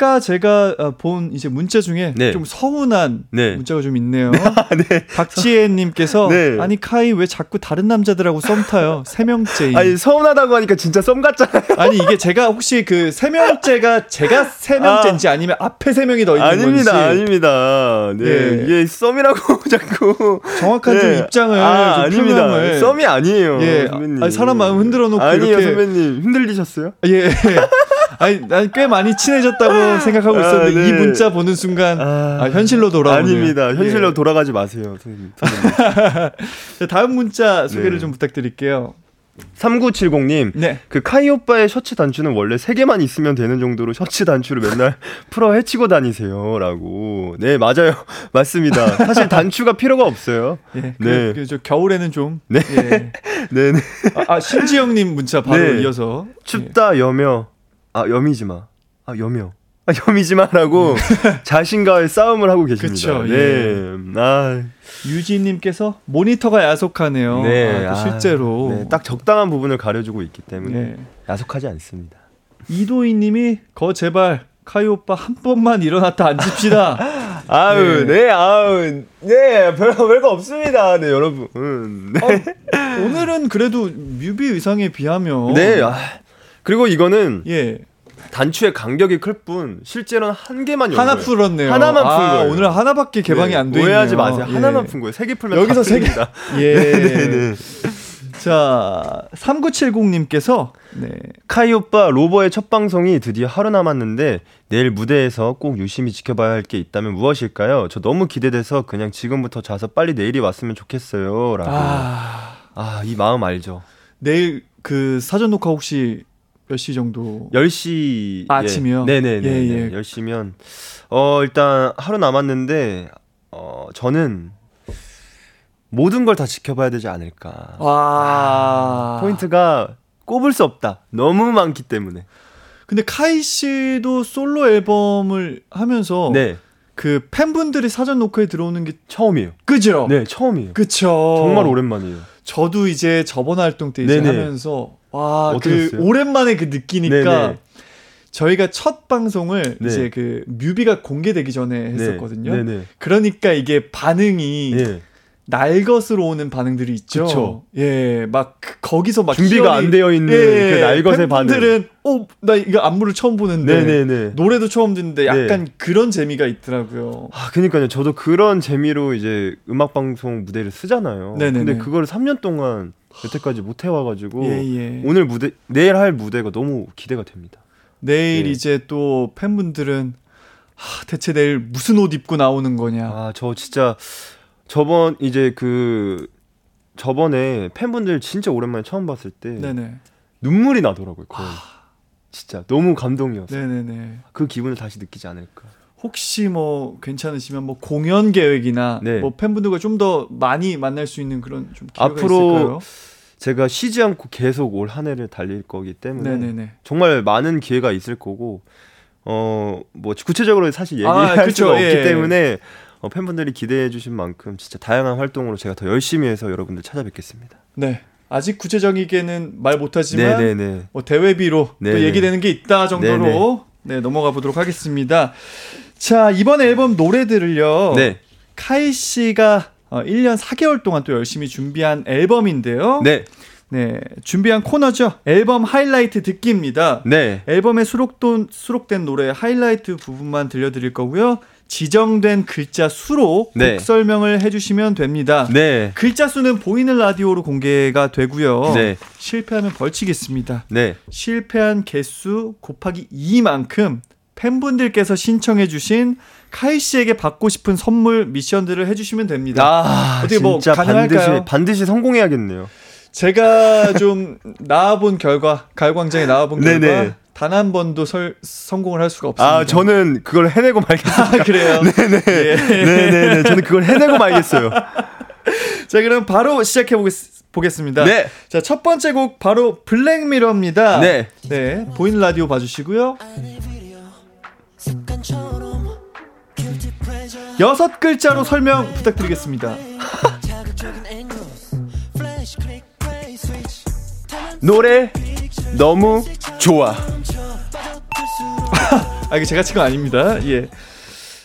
아까 제가 어, 본 이제 문자 중에 네. 좀 서운한 네. 문자가 좀 있네요. 네. 박지혜님께서 네. 아니 카이 왜 자꾸 다른 남자들하고 썸 타요? 세 명째. 아니 서운하다고 하니까 진짜 썸 같잖아요. 아니 이게 제가 혹시 그 세 명째가 제가 세 명째인지 아 니면 앞에 세 명이 더 있는 아닙니다, 건지 아닙니다. 네, 예. 이게 썸이라고 자꾸 정확한 좀 네. 입장을 아, 좀 아닙니다. 표명을 썸이 아니에요. 예, 선배님. 아, 사람 마음 흔들어 놓고 아니에요, 이렇게- 선배님. 흔들리셨어요? 예. 아니, 난 꽤 많이 친해졌다고 생각하고 아, 있었는데 네. 이 문자 보는 순간 아, 현실로 돌아오네요. 아닙니다. 현실로 예. 돌아가지 마세요. 선생님. 자, 다음 문자 소개를 네. 좀 부탁드릴게요. 3970님. 네. 그 카이 오빠의 셔츠 단추는 원래 3개만 있으면 되는 정도로 셔츠 단추를 맨날 풀어 헤치고 다니세요. 라고. 네, 맞아요. 맞습니다. 사실 단추가 필요가 없어요. 예. 그, 네. 그, 저 겨울에는 좀. 네. 예. 네네. 아, 아, 신지영님 문자 바로 네. 이어서. 춥다, 여며. 아, 여미지 마. 아, 여며. 아, 여미지 마라고 자신과의 싸움을 하고 계십니다. 그쵸, 네. 예. 아, 유지님께서 모니터가 야속하네요. 네. 아, 또 아, 실제로. 네, 딱 적당한 부분을 가려주고 있기 때문에 네. 야속하지 않습니다. 이도희님이 거 제발 카이 오빠 한 번만 일어났다 앉읍시다. 아유, 네. 네, 아유, 네, 별거, 별거 없습니다. 네, 여러분. 음, 네. 어, 오늘은 그래도 뮤비 의상에 비하면 네, 아, 그리고 이거는 예 단추의 간격이 클 뿐, 실제로는 한 개만 연 하나 거예요. 풀었네요. 하나만 푼 아, 거예요. 오늘 하나밖에 개방이 네, 안돼 있네요. 오해하지 마세요. 예. 하나만 푼 거예요. 세 개 풀면 여기서 다세 개. 풀립니다. 예. 네, 네. 자 3970님께서 네. 카이 오빠 로버의 첫 방송이 드디어 하루 남았는데 내일 무대에서 꼭 유심히 지켜봐야 할 게 있다면 무엇일까요? 저 너무 기대돼서 그냥 지금부터 자서 빨리 내일이 왔으면 좋겠어요라고. 아, 아 이 마음 알죠. 내일 그 사전 녹화 혹시 몇시 정도? 10시 아침이요? 예. 네네 네. 예, 네, 예. 10시면 어 일단 하루 남았는데 어 저는 모든 걸 다 지켜봐야 되지 않을까. 와 포인트가 꼽을 수 없다. 너무 많기 때문에. 근데 카이 씨도 솔로 앨범을 하면서 네. 그 팬분들이 사전 녹화에 들어오는 게 처음이에요. 그죠? 네, 처음이에요. 그쵸. 정말 오랜만이에요. 저도 이제 저번 활동 때 이제 네네. 하면서 와, 그 어떠셨어요? 오랜만에 그 느끼니까 네네. 저희가 첫 방송을 네. 이제 그 뮤비가 공개되기 전에 했었거든요. 네, 네. 그러니까 이게 반응이 예. 날 것으로 오는 반응들이 있죠. 그쵸. 예, 막 그- 거기서 막 준비가 희열이- 안 되어 있는 예, 그 날 것의 반응. 팬분들은 어, 나 이거 안무를 처음 보는데 네, 네, 네. 노래도 처음 듣는데 약간 그런 재미가 있더라고요. 아, 그니까요. 저도 그런 재미로 이제 음악 방송 무대를 쓰잖아요. 네네네. 근데 그걸 3년 동안 여태까지 못 해와가지고 예, 예. 오늘 무대 내일 할 무대가 너무 기대가 됩니다. 내일 예. 이제 또 팬분들은 하, 대체 내일 무슨 옷 입고 나오는 거냐. 아, 저 진짜 저번 이제 그 저번에 팬분들 진짜 오랜만에 처음 봤을 때 네네. 눈물이 나더라고요. 거의. 진짜 너무 감동이었어. 요 네네네. 그 기분을 다시 느끼지 않을까. 혹시 뭐 괜찮으시면 뭐 공연 계획이나 네. 뭐 팬분들과 좀 더 많이 만날 수 있는 그런 좀 기회가 앞으로 있을까요? 제가 쉬지 않고 계속 올 한 해를 달릴 거기 때문에 네네네. 정말 많은 기회가 있을 거고 어 뭐 구체적으로 사실 아, 얘기할 그쵸, 수가 없기 예. 때문에 어, 팬분들이 기대해 주신 만큼 진짜 다양한 활동으로 제가 더 열심히 해서 여러분들 찾아뵙겠습니다. 네. 아직 구체적이게는 말 못하지만 네네네. 뭐 대회비로 또. 얘기되는 게 있다 정도로 네 넘어가 보도록 하겠습니다. 자 이번 앨범 노래들을요. 네. 카이 씨가 어, 1년 4개월 동안 또 열심히 준비한 앨범인데요. 네. 네, 준비한 코너죠. 앨범 하이라이트 듣기입니다. 네. 앨범에 수록된, 수록된 노래 하이라이트 부분만 들려드릴 거고요. 지정된 글자 수로 네. 곡 설명을 해주시면 됩니다. 네. 글자 수는 보이는 라디오로 공개가 되고요. 네. 실패하면 벌칙있습니다. 네. 실패한 개수 곱하기 2만큼 팬분들께서 신청해주신 카이 씨에게 받고 싶은 선물 미션들을 해주시면 됩니다. 아, 어떻게 뭐 진짜 가능할까요? 반드시 반드시 성공해야겠네요. 제가 좀 나와본 결과 가요광장에 나와본 네네. 결과 단한 번도 설, 성공을 할 수가 없습니다. 아, 저는 그걸 해내고 말겠습니다. 아, 그래요. 네네. 예. 네네네. 저는 그걸 해내고 말겠어요. 자 그럼 바로 시작해 보겠습니다. 네. 자첫 번째 곡 바로 블랙미러입니다. 네. 네 보이는 라디오 봐주시고요. 여섯 글자로 설명 부탁드리겠습니다. 노래 너무 좋아. 아 이게 제가 친거 아닙니다. 예.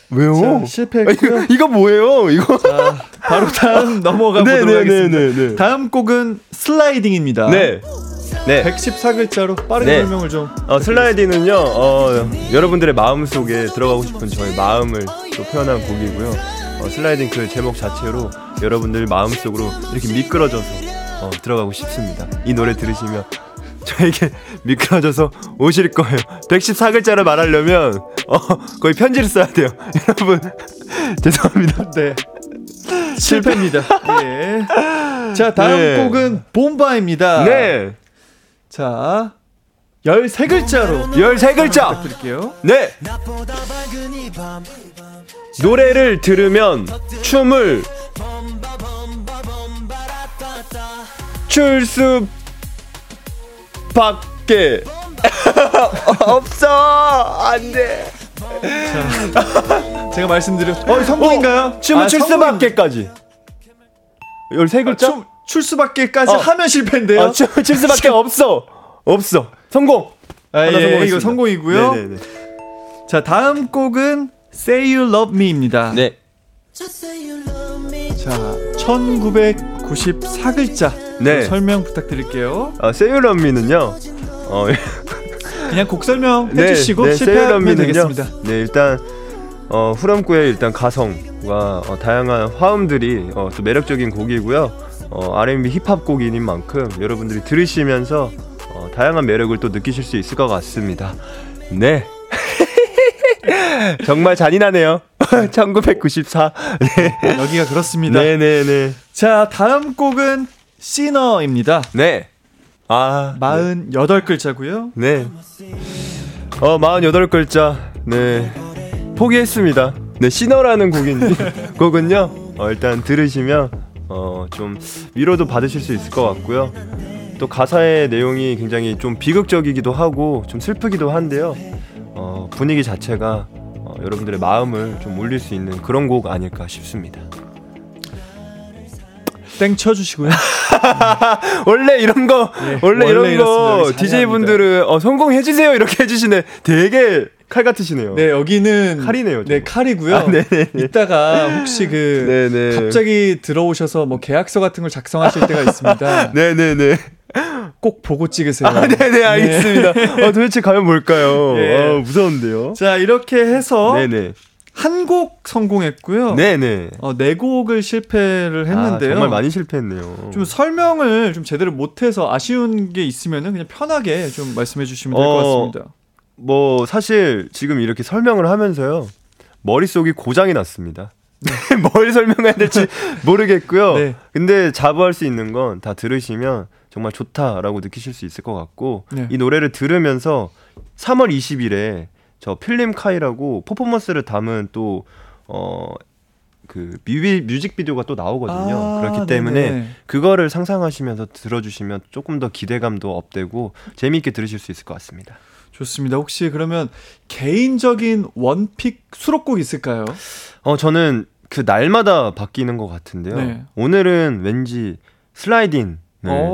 왜요? 자, 실패했고요. 이거, 이거 뭐예요? 이거. 자, 바로 다음 넘어가 네, 보도록 네, 하겠습니다. 네, 네, 네. 다음 곡은 슬라이딩입니다. 네. 네. 114글자로 빠른 네. 설명을 좀. 어, 슬라이딩은요, 어, 여러분들의 마음 속에 들어가고 싶은 저의 마음을 또 표현한 곡이고요. 어, 슬라이딩 그 제목 자체로 여러분들 마음 속으로 이렇게 미끄러져서 어, 들어가고 싶습니다. 이 노래 들으시면 저에게 미끄러져서 오실 거예요. 114글자를 말하려면 어, 거의 편지를 써야 돼요. 여러분 죄송합니다. 네. 실패입니다. 예. 자, 다음 네. 곡은 봄바입니다. 네. 자, 13글자로 13글자. 부탁드릴게요. 네. 노래를 들으면 춤을 출 수밖에 없어 안돼 제가 말씀드린 어, 성공인가요? 춤을 아, 출. 수밖에까지 13글자? 춤, 출 수밖에까지 어. 하면 실패인데요. 아, 춤을 출 수밖에 없어 없어 성공 아, 예, 성공했습니다. 이거 성공이고요. 네네네. 자, 다음 곡은 Say You Love Me입니다. 네. 자, 1994글자 네. 설명 부탁드릴게요. 아, 세율런미는요 어, 그냥 곡 설명 해주시고 네, 실패하면 세일러미는요. 되겠습니다. 네, 일단 어, 후렴구의 일단 가성과 어, 다양한 화음들이 어, 또 매력적인 곡이고요. 어, R&B 힙합 곡인 만큼 여러분들이 들으시면서 어, 다양한 매력을 또 느끼실 수 있을 것 같습니다. 네. 정말 잔인하네요. 1994. 네. 여기가 그렇습니다. 네, 네, 네. 자, 다음 곡은 시너입니다. 네. 아, 48글자고요. 네. 어, 48글자. 네. 포기했습니다. 네, 시너라는 곡인데, 곡은요, 어, 일단 들으시면, 어, 좀 위로도 받으실 수 있을 것 같고요. 또 가사의 내용이 굉장히 좀 비극적이기도 하고, 좀 슬프기도 한데요. 어, 분위기 자체가 어, 여러분들의 마음을 좀 울릴 수 있는 그런 곡 아닐까 싶습니다. 땡 쳐주시고요. 원래 이런 거 예, 원래, 원래 이런 이렇습니다. 거 DJ 분들은 어, 성공해 주세요 이렇게 해주시네. 되게 칼 같으시네요. 네, 여기는 칼이네요, 네, 저거. 칼이고요. 아, 네네네. 이따가 혹시 그 네네. 갑자기 들어오셔서 뭐 계약서 같은 걸 작성하실 때가 있습니다. 네네네. 꼭 보고 찍으세요. 아, 네네 알겠습니다. 어, 도대체 가면 뭘까요? 예. 어, 무서운데요. 자, 이렇게 해서 네네. 한곡 성공했고요. 네네. 어, 네 곡을 실패를 했는데요. 아, 정말 많이 실패했네요. 좀 설명을 좀 제대로 못해서 아쉬운 게 있으면은 그냥 편하게 좀 말씀해 주시면 될것 어, 같습니다. 뭐 사실 지금 이렇게 설명을 하면서요 머릿속이 고장이 났습니다. 뭘 설명해야 될지 모르겠고요. 네. 근데 자부할 수 있는 건 다 들으시면 정말 좋다라고 느끼실 수 있을 것 같고 네. 이 노래를 들으면서 3월 20일에 저 필름 카이라고 퍼포먼스를 담은 또 어 그 뮤비 뮤직비디오가 또 나오거든요. 아, 그렇기 때문에 네네. 그거를 상상하시면서 들어주시면 조금 더 기대감도 업되고 재미있게 들으실 수 있을 것 같습니다. 좋습니다. 혹시 그러면 개인적인 원픽 수록곡 있을까요? 어 저는 그 날마다 바뀌는 것 같은데요. 네. 오늘은 왠지 슬라이딩을 오.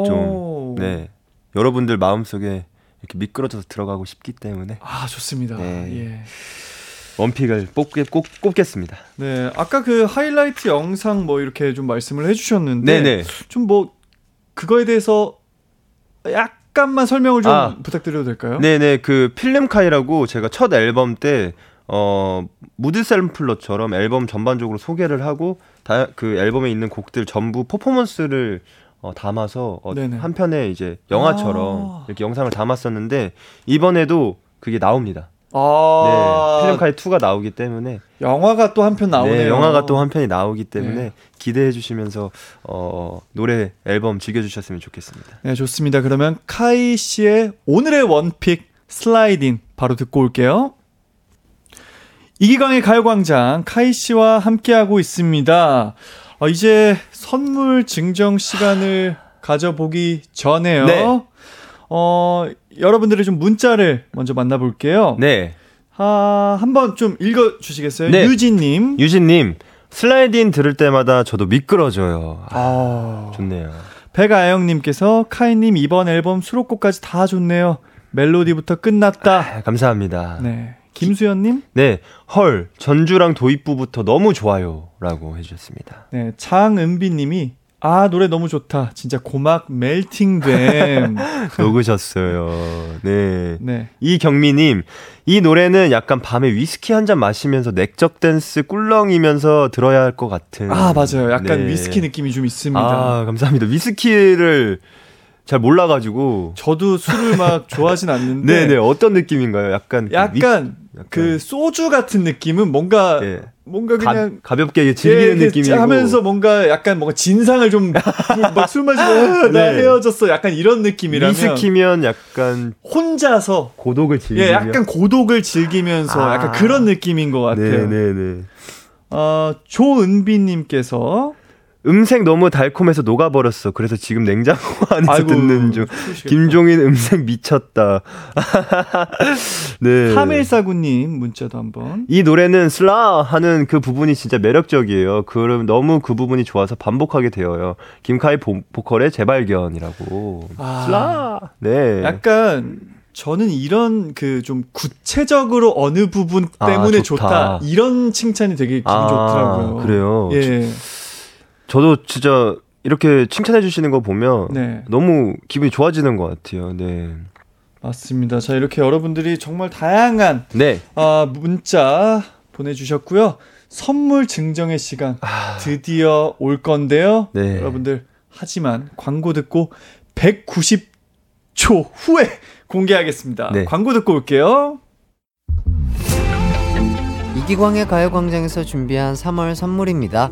좀 네. 여러분들 마음속에 이렇게 미끄러져서 들어가고 싶기 때문에 아, 좋습니다. 네. 예. 원픽을 뽑게 꼭 꼽겠습니다. 네, 아까 그 하이라이트 영상 뭐 이렇게 좀 말씀을 해주셨는데 네네. 좀뭐 그거에 대해서 약간만 설명을 좀 아. 부탁드려도 될까요? 네네 그 필름카이라고 제가 첫 앨범 때 어, mood sampler처럼 앨범 전반적으로 소개를 하고 다, 그 앨범에 있는 곡들 전부 퍼포먼스를 어, 담아서 어. 한 편에 이제 영화처럼 아. 이렇게 영상을 담았었는데 이번에도 그게 나옵니다. 아, 네, 필름카이 2가 나오기 때문에 영화가 또 한 편 나오네요. 네, 영화가 또 한 편이 나오기 때문에 네. 기대해 주시면서 어, 노래 앨범 즐겨 주셨으면 좋겠습니다. 네, 좋습니다. 그러면 카이 씨의 오늘의 원픽 슬라이딩 바로 듣고 올게요. 이기광의 가요광장 카이 씨와 함께하고 있습니다. 어, 이제 선물 증정 시간을 가져보기 전에요. 네. 어, 여러분들의 좀 문자를 먼저 만나볼게요. 네. 아, 한번 좀 읽어 주시겠어요? 네. 유진 님. 유진 님 슬라이딩 들을 때마다 저도 미끄러져요. 아, 아, 좋네요. 백아영 님께서 카이 님 이번 앨범 수록곡까지 다 좋네요. 멜로디부터 끝났다. 아, 감사합니다. 네. 네. 김수연님, 헐 전주랑 도입부부터 너무 좋아요라고 해주셨습니다. 네. 장은비님이 아 노래 너무 좋다. 진짜 고막 멜팅됨. 녹으셨어요. 네. 네. 이경미님, 이 노래는 약간 밤에 위스키 한 잔 마시면서 액적 댄스 꿀렁이면서 들어야 할 것 같은. 아 맞아요. 약간 네. 위스키 느낌이 좀 있습니다. 아, 감사합니다. 위스키를 잘 몰라가지고. 저도 술을 막 좋아하진 않는데. 네네 어떤 느낌인가요? 약간 그 약간 위- 약간. 그 소주 같은 느낌은 뭔가 예. 뭔가 그냥 가, 가볍게 즐기는 예, 느낌이고 하면서 뭔가 약간 뭔가 진상을 좀 막 술 마시고 아, 나 네. 헤어졌어 약간 이런 느낌이라면 위스키면 약간 혼자서 고독을 즐기면 예 약간 고독을 즐기면서 아. 약간 그런 느낌인 것 같아요. 네네네 어, 조은비님께서 음색 너무 달콤해서 녹아버렸어 그래서 지금 냉장고 안에서 아이고, 듣는 중 그러시겠다. 김종인 음색 미쳤다 네. 3149님 문자도 한번 이 노래는 슬라 하는 그 부분이 진짜 매력적이에요. 그럼 너무 그 부분이 좋아서 반복하게 되어요. 김카이 보, 보컬의 재발견이라고. 아. 슬라. 네. 약간 저는 이런 그 좀 구체적으로 어느 부분 아, 때문에 좋다. 좋다. 이런 칭찬이 되게 기분 아, 좋더라고요. 그래요? 예. 저도 진짜 이렇게 칭찬해 주시는 거 보면 네. 너무 기분이 좋아지는 것 같아요. 네. 맞습니다. 자, 이렇게 여러분들이 정말 다양한 네. 아, 문자 보내주셨고요. 선물 증정의 시간 드디어 올 건데요. 아. 네. 여러분들 하지만 광고 듣고 190초 후에 공개하겠습니다. 네. 광고 듣고 올게요. 이기광의 가요광장에서 준비한 3월 선물입니다.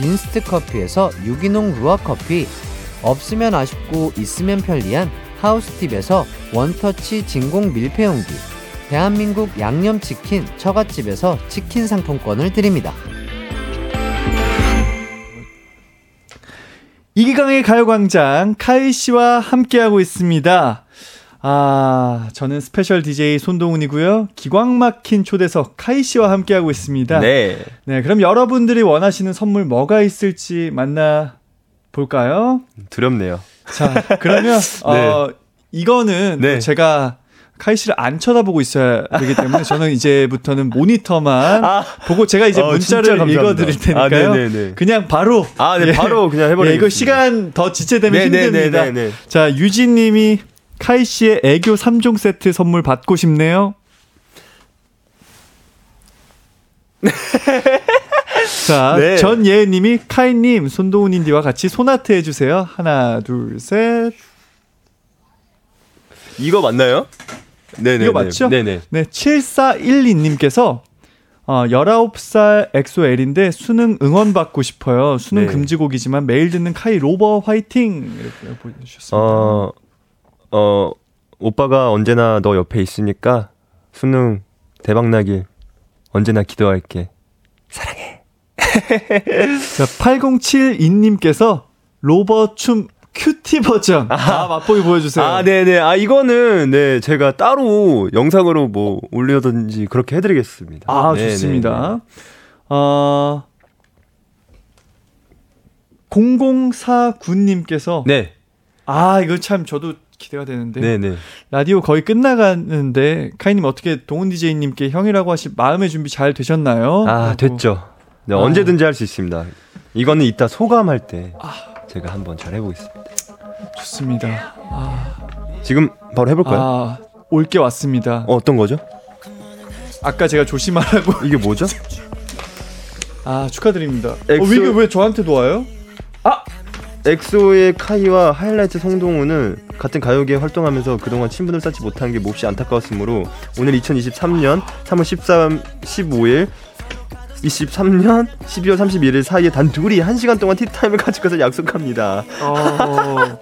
빈스트 커피에서 유기농 루아 커피, 없으면 아쉽고 있으면 편리한 하우스팁에서 원터치 진공 밀폐용기, 대한민국 양념치킨 처갓집에서 치킨 상품권을 드립니다. 이기광의 가요광장 카이 씨와 함께하고 있습니다. 아, 저는 special DJ 손동훈이고요. 기광 막힌 초대석 카이 씨와 함께하고 있습니다. 네. 네, 그럼 여러분들이 원하시는 선물 뭐가 있을지 만나 볼까요? 두렵네요. 자, 그러면 어 이거는 네. 제가 카이 씨를 안 쳐다보고 있어야 되기 때문에 저는 이제부터는 모니터만 아. 보고 제가 이제 어, 문자를 감사합니다. 읽어 드릴 아, 테니까요. 네네네. 그냥 바로 아, 네, 예. 바로 그냥 해버리겠습니다. 예, 이거 시간 더 지체되면 힘듭니다. 네네네네. 자, 유진 님이 카이 씨의 애교 3종 세트 선물 받고 싶네요. 자, 네. 전예은님이 카이님, 손도훈 인디와 같이 소나트 해주세요. 하나, 둘, 셋. 이거 맞나요? 네네. 이거 맞죠? 네네. 네, 7412님께서 어, 19살 엑소엘인데 수능 응원받고 싶어요. 수능 네. 금지곡이지만 매일 듣는 카이 로버 화이팅! 이렇게 보내주셨습니다. 어, 어, 오빠가 언제나 너 옆에 있으니까 수능 대박 나길 언제나 기도할게. 자, 8072님께서 로버 춤 큐티 버전. 아, 맛보기 보여주세요. 아, 네네. 아, 이거는, 네, 제가 따로 영상으로 뭐 올려든지 그렇게 해드리겠습니다. 아, 네네네. 좋습니다. 어, 0049님께서 네, 아, 이거 참 저도 기대가 되는데. 네네. 라디오 거의 끝나가는데 카이님 어떻게 동훈 DJ님께 형이라고 하실 마음의 준비 잘 되셨나요? 아. 됐죠. 네, 아. 언제든지 할 수 있습니다. 이거는 이따 소감할 때 아. 제가 한번 잘 해보겠습니다. 좋습니다. 아, 지금 바로 해볼까요? 아, 올게 왔습니다. 어, 어떤 거죠? 아까 제가 조심하라고 이게 뭐죠? 아 축하드립니다. 엑소- 어, 이게 왜 저한테 도 와요? 엑소의 카이와 하이라이트 송동우는 같은 가요계에 활동하면서 그동안 친분을 쌓지 못한 게 몹시 안타까웠으므로 오늘 2023년 3월 13, 15일 23년 12월 31일 사이에 단 둘이 1시간 동안 티타임을 가질 것을 약속합니다. 어,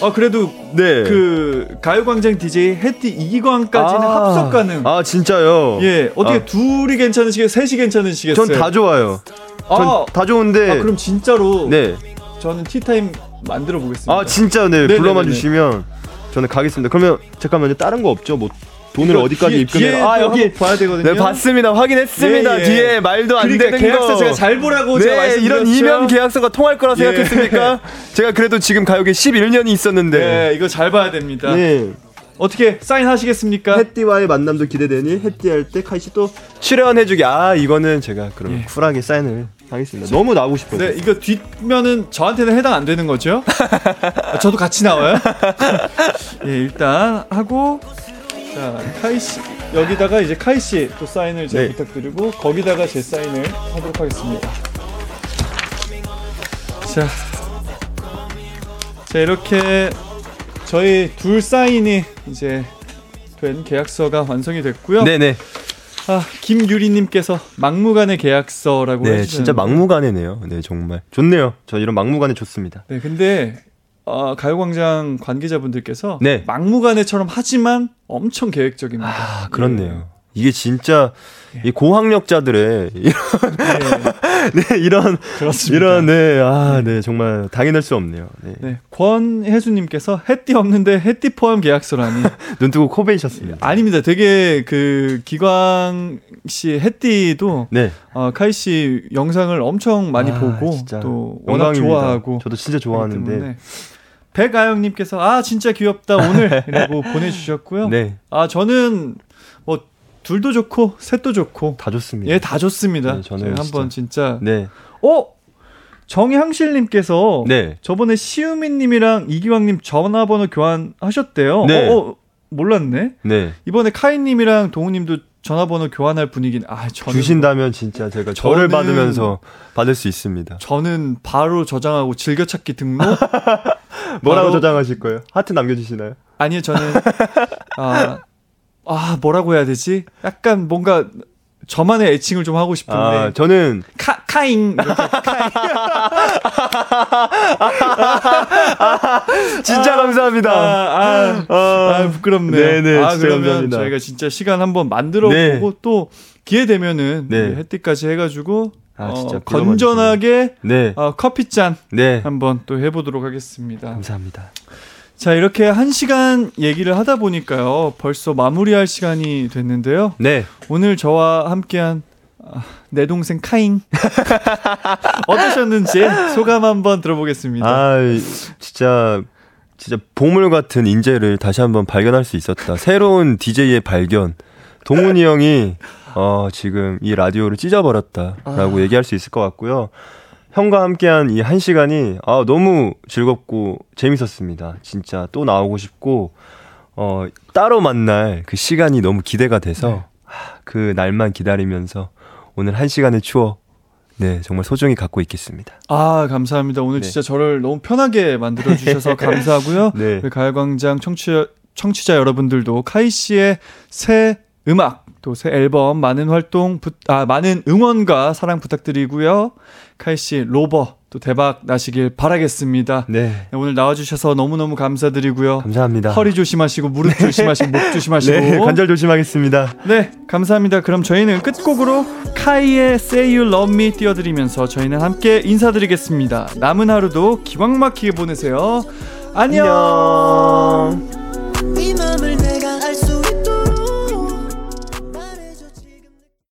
어 그래도 네. 그 가요광장 DJ 해띠 이기광까지는 아, 합석 가능. 아 진짜요? 예 어떻게 아. 둘이 괜찮으시겠어요? 셋이 괜찮으시겠어요? 전 다 좋아요. 전 아, 다 좋은데. 아 그럼 진짜로 네. 저는 티타임 만들어 보겠습니다. 아 진짜 네 네네네네. 불러만 주시면 저는 가겠습니다. 그러면 잠깐만요. 다른 거 없죠? 뭐 돈을 이거 어디까지 뒤에- 입금해? 뒤에도 아 여기 한번 봐야 되거든요. 네 봤습니다. 확인했습니다. 예, 예. 뒤에 말도 안 그러니까 되는 계약서 거. 제가 잘 보라고 제가 네, 말씀드렸죠. 이런 이면 계약서가 통할 거라 예. 생각했습니까? 제가 그래도 지금 가요계 11년이 있었는데. 네 이거 잘 봐야 됩니다. 네. 어떻게 사인 하시겠습니까? 햇띠와의 만남도 기대되니 햇띠 할 때 카이 씨 또 출연해주기. 아 이거는 제가 그럼 예. 쿨하게 사인을 하겠습니다. 너무 나오고 싶어요. 네, 이거 뒷면은 저한테는 해당 안 되는 거죠? 아, 저도 같이 나와요? 예, 일단 하고 자 카이 씨 여기다가 이제 카이 씨 또 사인을 제가 네. 부탁드리고 거기다가 제 사인을 하도록 하겠습니다. 자, 자 이렇게 저희 둘 사인이 이제 된 계약서가 완성이 됐고요. 네네. 아 김유리님께서 막무가내 계약서라고 네, 진짜 막무가내네요. 네, 정말 좋네요. 저 이런 막무가내 좋습니다. 네, 근데 어, 가요광장 관계자분들께서 네. 막무가내처럼 하지만 엄청 계획적입니다. 아, 그렇네요. 이게 진짜 이 고학력자들의 이런 예, 네, 이런 그렇습니다. 이런 네, 아, 네, 정말 당해낼 수 없네요. 네. 네, 권혜수 님께서 해띠 없는데 해띠 포함 계약서라니 눈 뜨고 코 베이셨습니다. 아닙니다. 되게 그 기광 씨 해띠도 네. 어, 카이 씨 영상을 엄청 많이 아, 보고 또 워낙 영광입니다. 좋아하고 저도 진짜 좋아하는데. 백아영님께서 아 진짜 귀엽다 오늘이라고 보내주셨고요. 네, 아 저는 뭐 둘도 좋고 셋도 좋고 다 좋습니다. 예 다 좋습니다. 네, 저는 한번 진짜 네. 어 정향실님께서 네. 저번에 시우민님이랑 이기광님 전화번호 교환하셨대요. 네. 어, 어, 몰랐네. 네. 이번에 카이님이랑 동우님도 전화번호 교환할 분위기는 아 저는 주신다면 진짜 제가 저를 받으면서 받을 수 있습니다. 저는 바로 저장하고 즐겨찾기 등록 뭐라고 저장하실 거예요? 하트 남겨주시나요? 아니요 저는 아, 아 뭐라고 해야 되지? 약간 뭔가 저만의 애칭을 좀 하고 싶은데 아, 저는 카 카잉 카잉 진짜 감사합니다. 아, 아, 아, 아 부끄럽네. 네네, 아 진짜 그러면 감사합니다. 저희가 진짜 시간 한번 만들어 네. 보고 또 기회 되면은 네. 햇띠까지 해가지고 아, 어, 진짜 불러봐 건전하게 네. 어, 커피 짠 네. 한번 또 해보도록 하겠습니다. 감사합니다. 자 이렇게 한 시간 얘기를 하다 보니까요 벌써 마무리할 시간이 됐는데요. 네. 오늘 저와 함께한 아, 내 동생 카잉 어떠셨는지 소감 한번 들어보겠습니다. 아, 진짜 진짜 보물 같은 인재를 다시 한번 발견할 수 있었다. 새로운 DJ의 발견. 동훈이 형이 어, 지금 이 라디오를 찢어버렸다라고 아. 얘기할 수 있을 것 같고요. 형과 함께한 이 한 시간이 아, 너무 즐겁고 재밌었습니다. 진짜 또 나오고 싶고 어, 따로 만날 그 시간이 너무 기대가 돼서 네. 아, 그 날만 기다리면서 오늘 한 시간의 추억 네 정말 소중히 갖고 있겠습니다. 아 감사합니다. 오늘 네. 진짜 저를 너무 편하게 만들어 주셔서 감사하고요. 네. 우리 가요 광장 청취자 청취자 여러분들도 카이 씨의 새 음악 또 새 앨범 많은 활동 부, 아 많은 응원과 사랑 부탁드리고요. 카이 씨 로버 또 대박 나시길 바라겠습니다. 네 오늘 나와주셔서 너무 너무 감사드리고요. 감사합니다. 허리 조심하시고 무릎 조심하시고 목 조심하시고 네, 관절 조심하겠습니다. 네, 감사합니다. 그럼 저희는 끝곡으로 카이의 Say You Love Me 띄워드리면서 저희는 함께 인사드리겠습니다. 남은 하루도 기광 막히게 보내세요. 안녕. 안녕.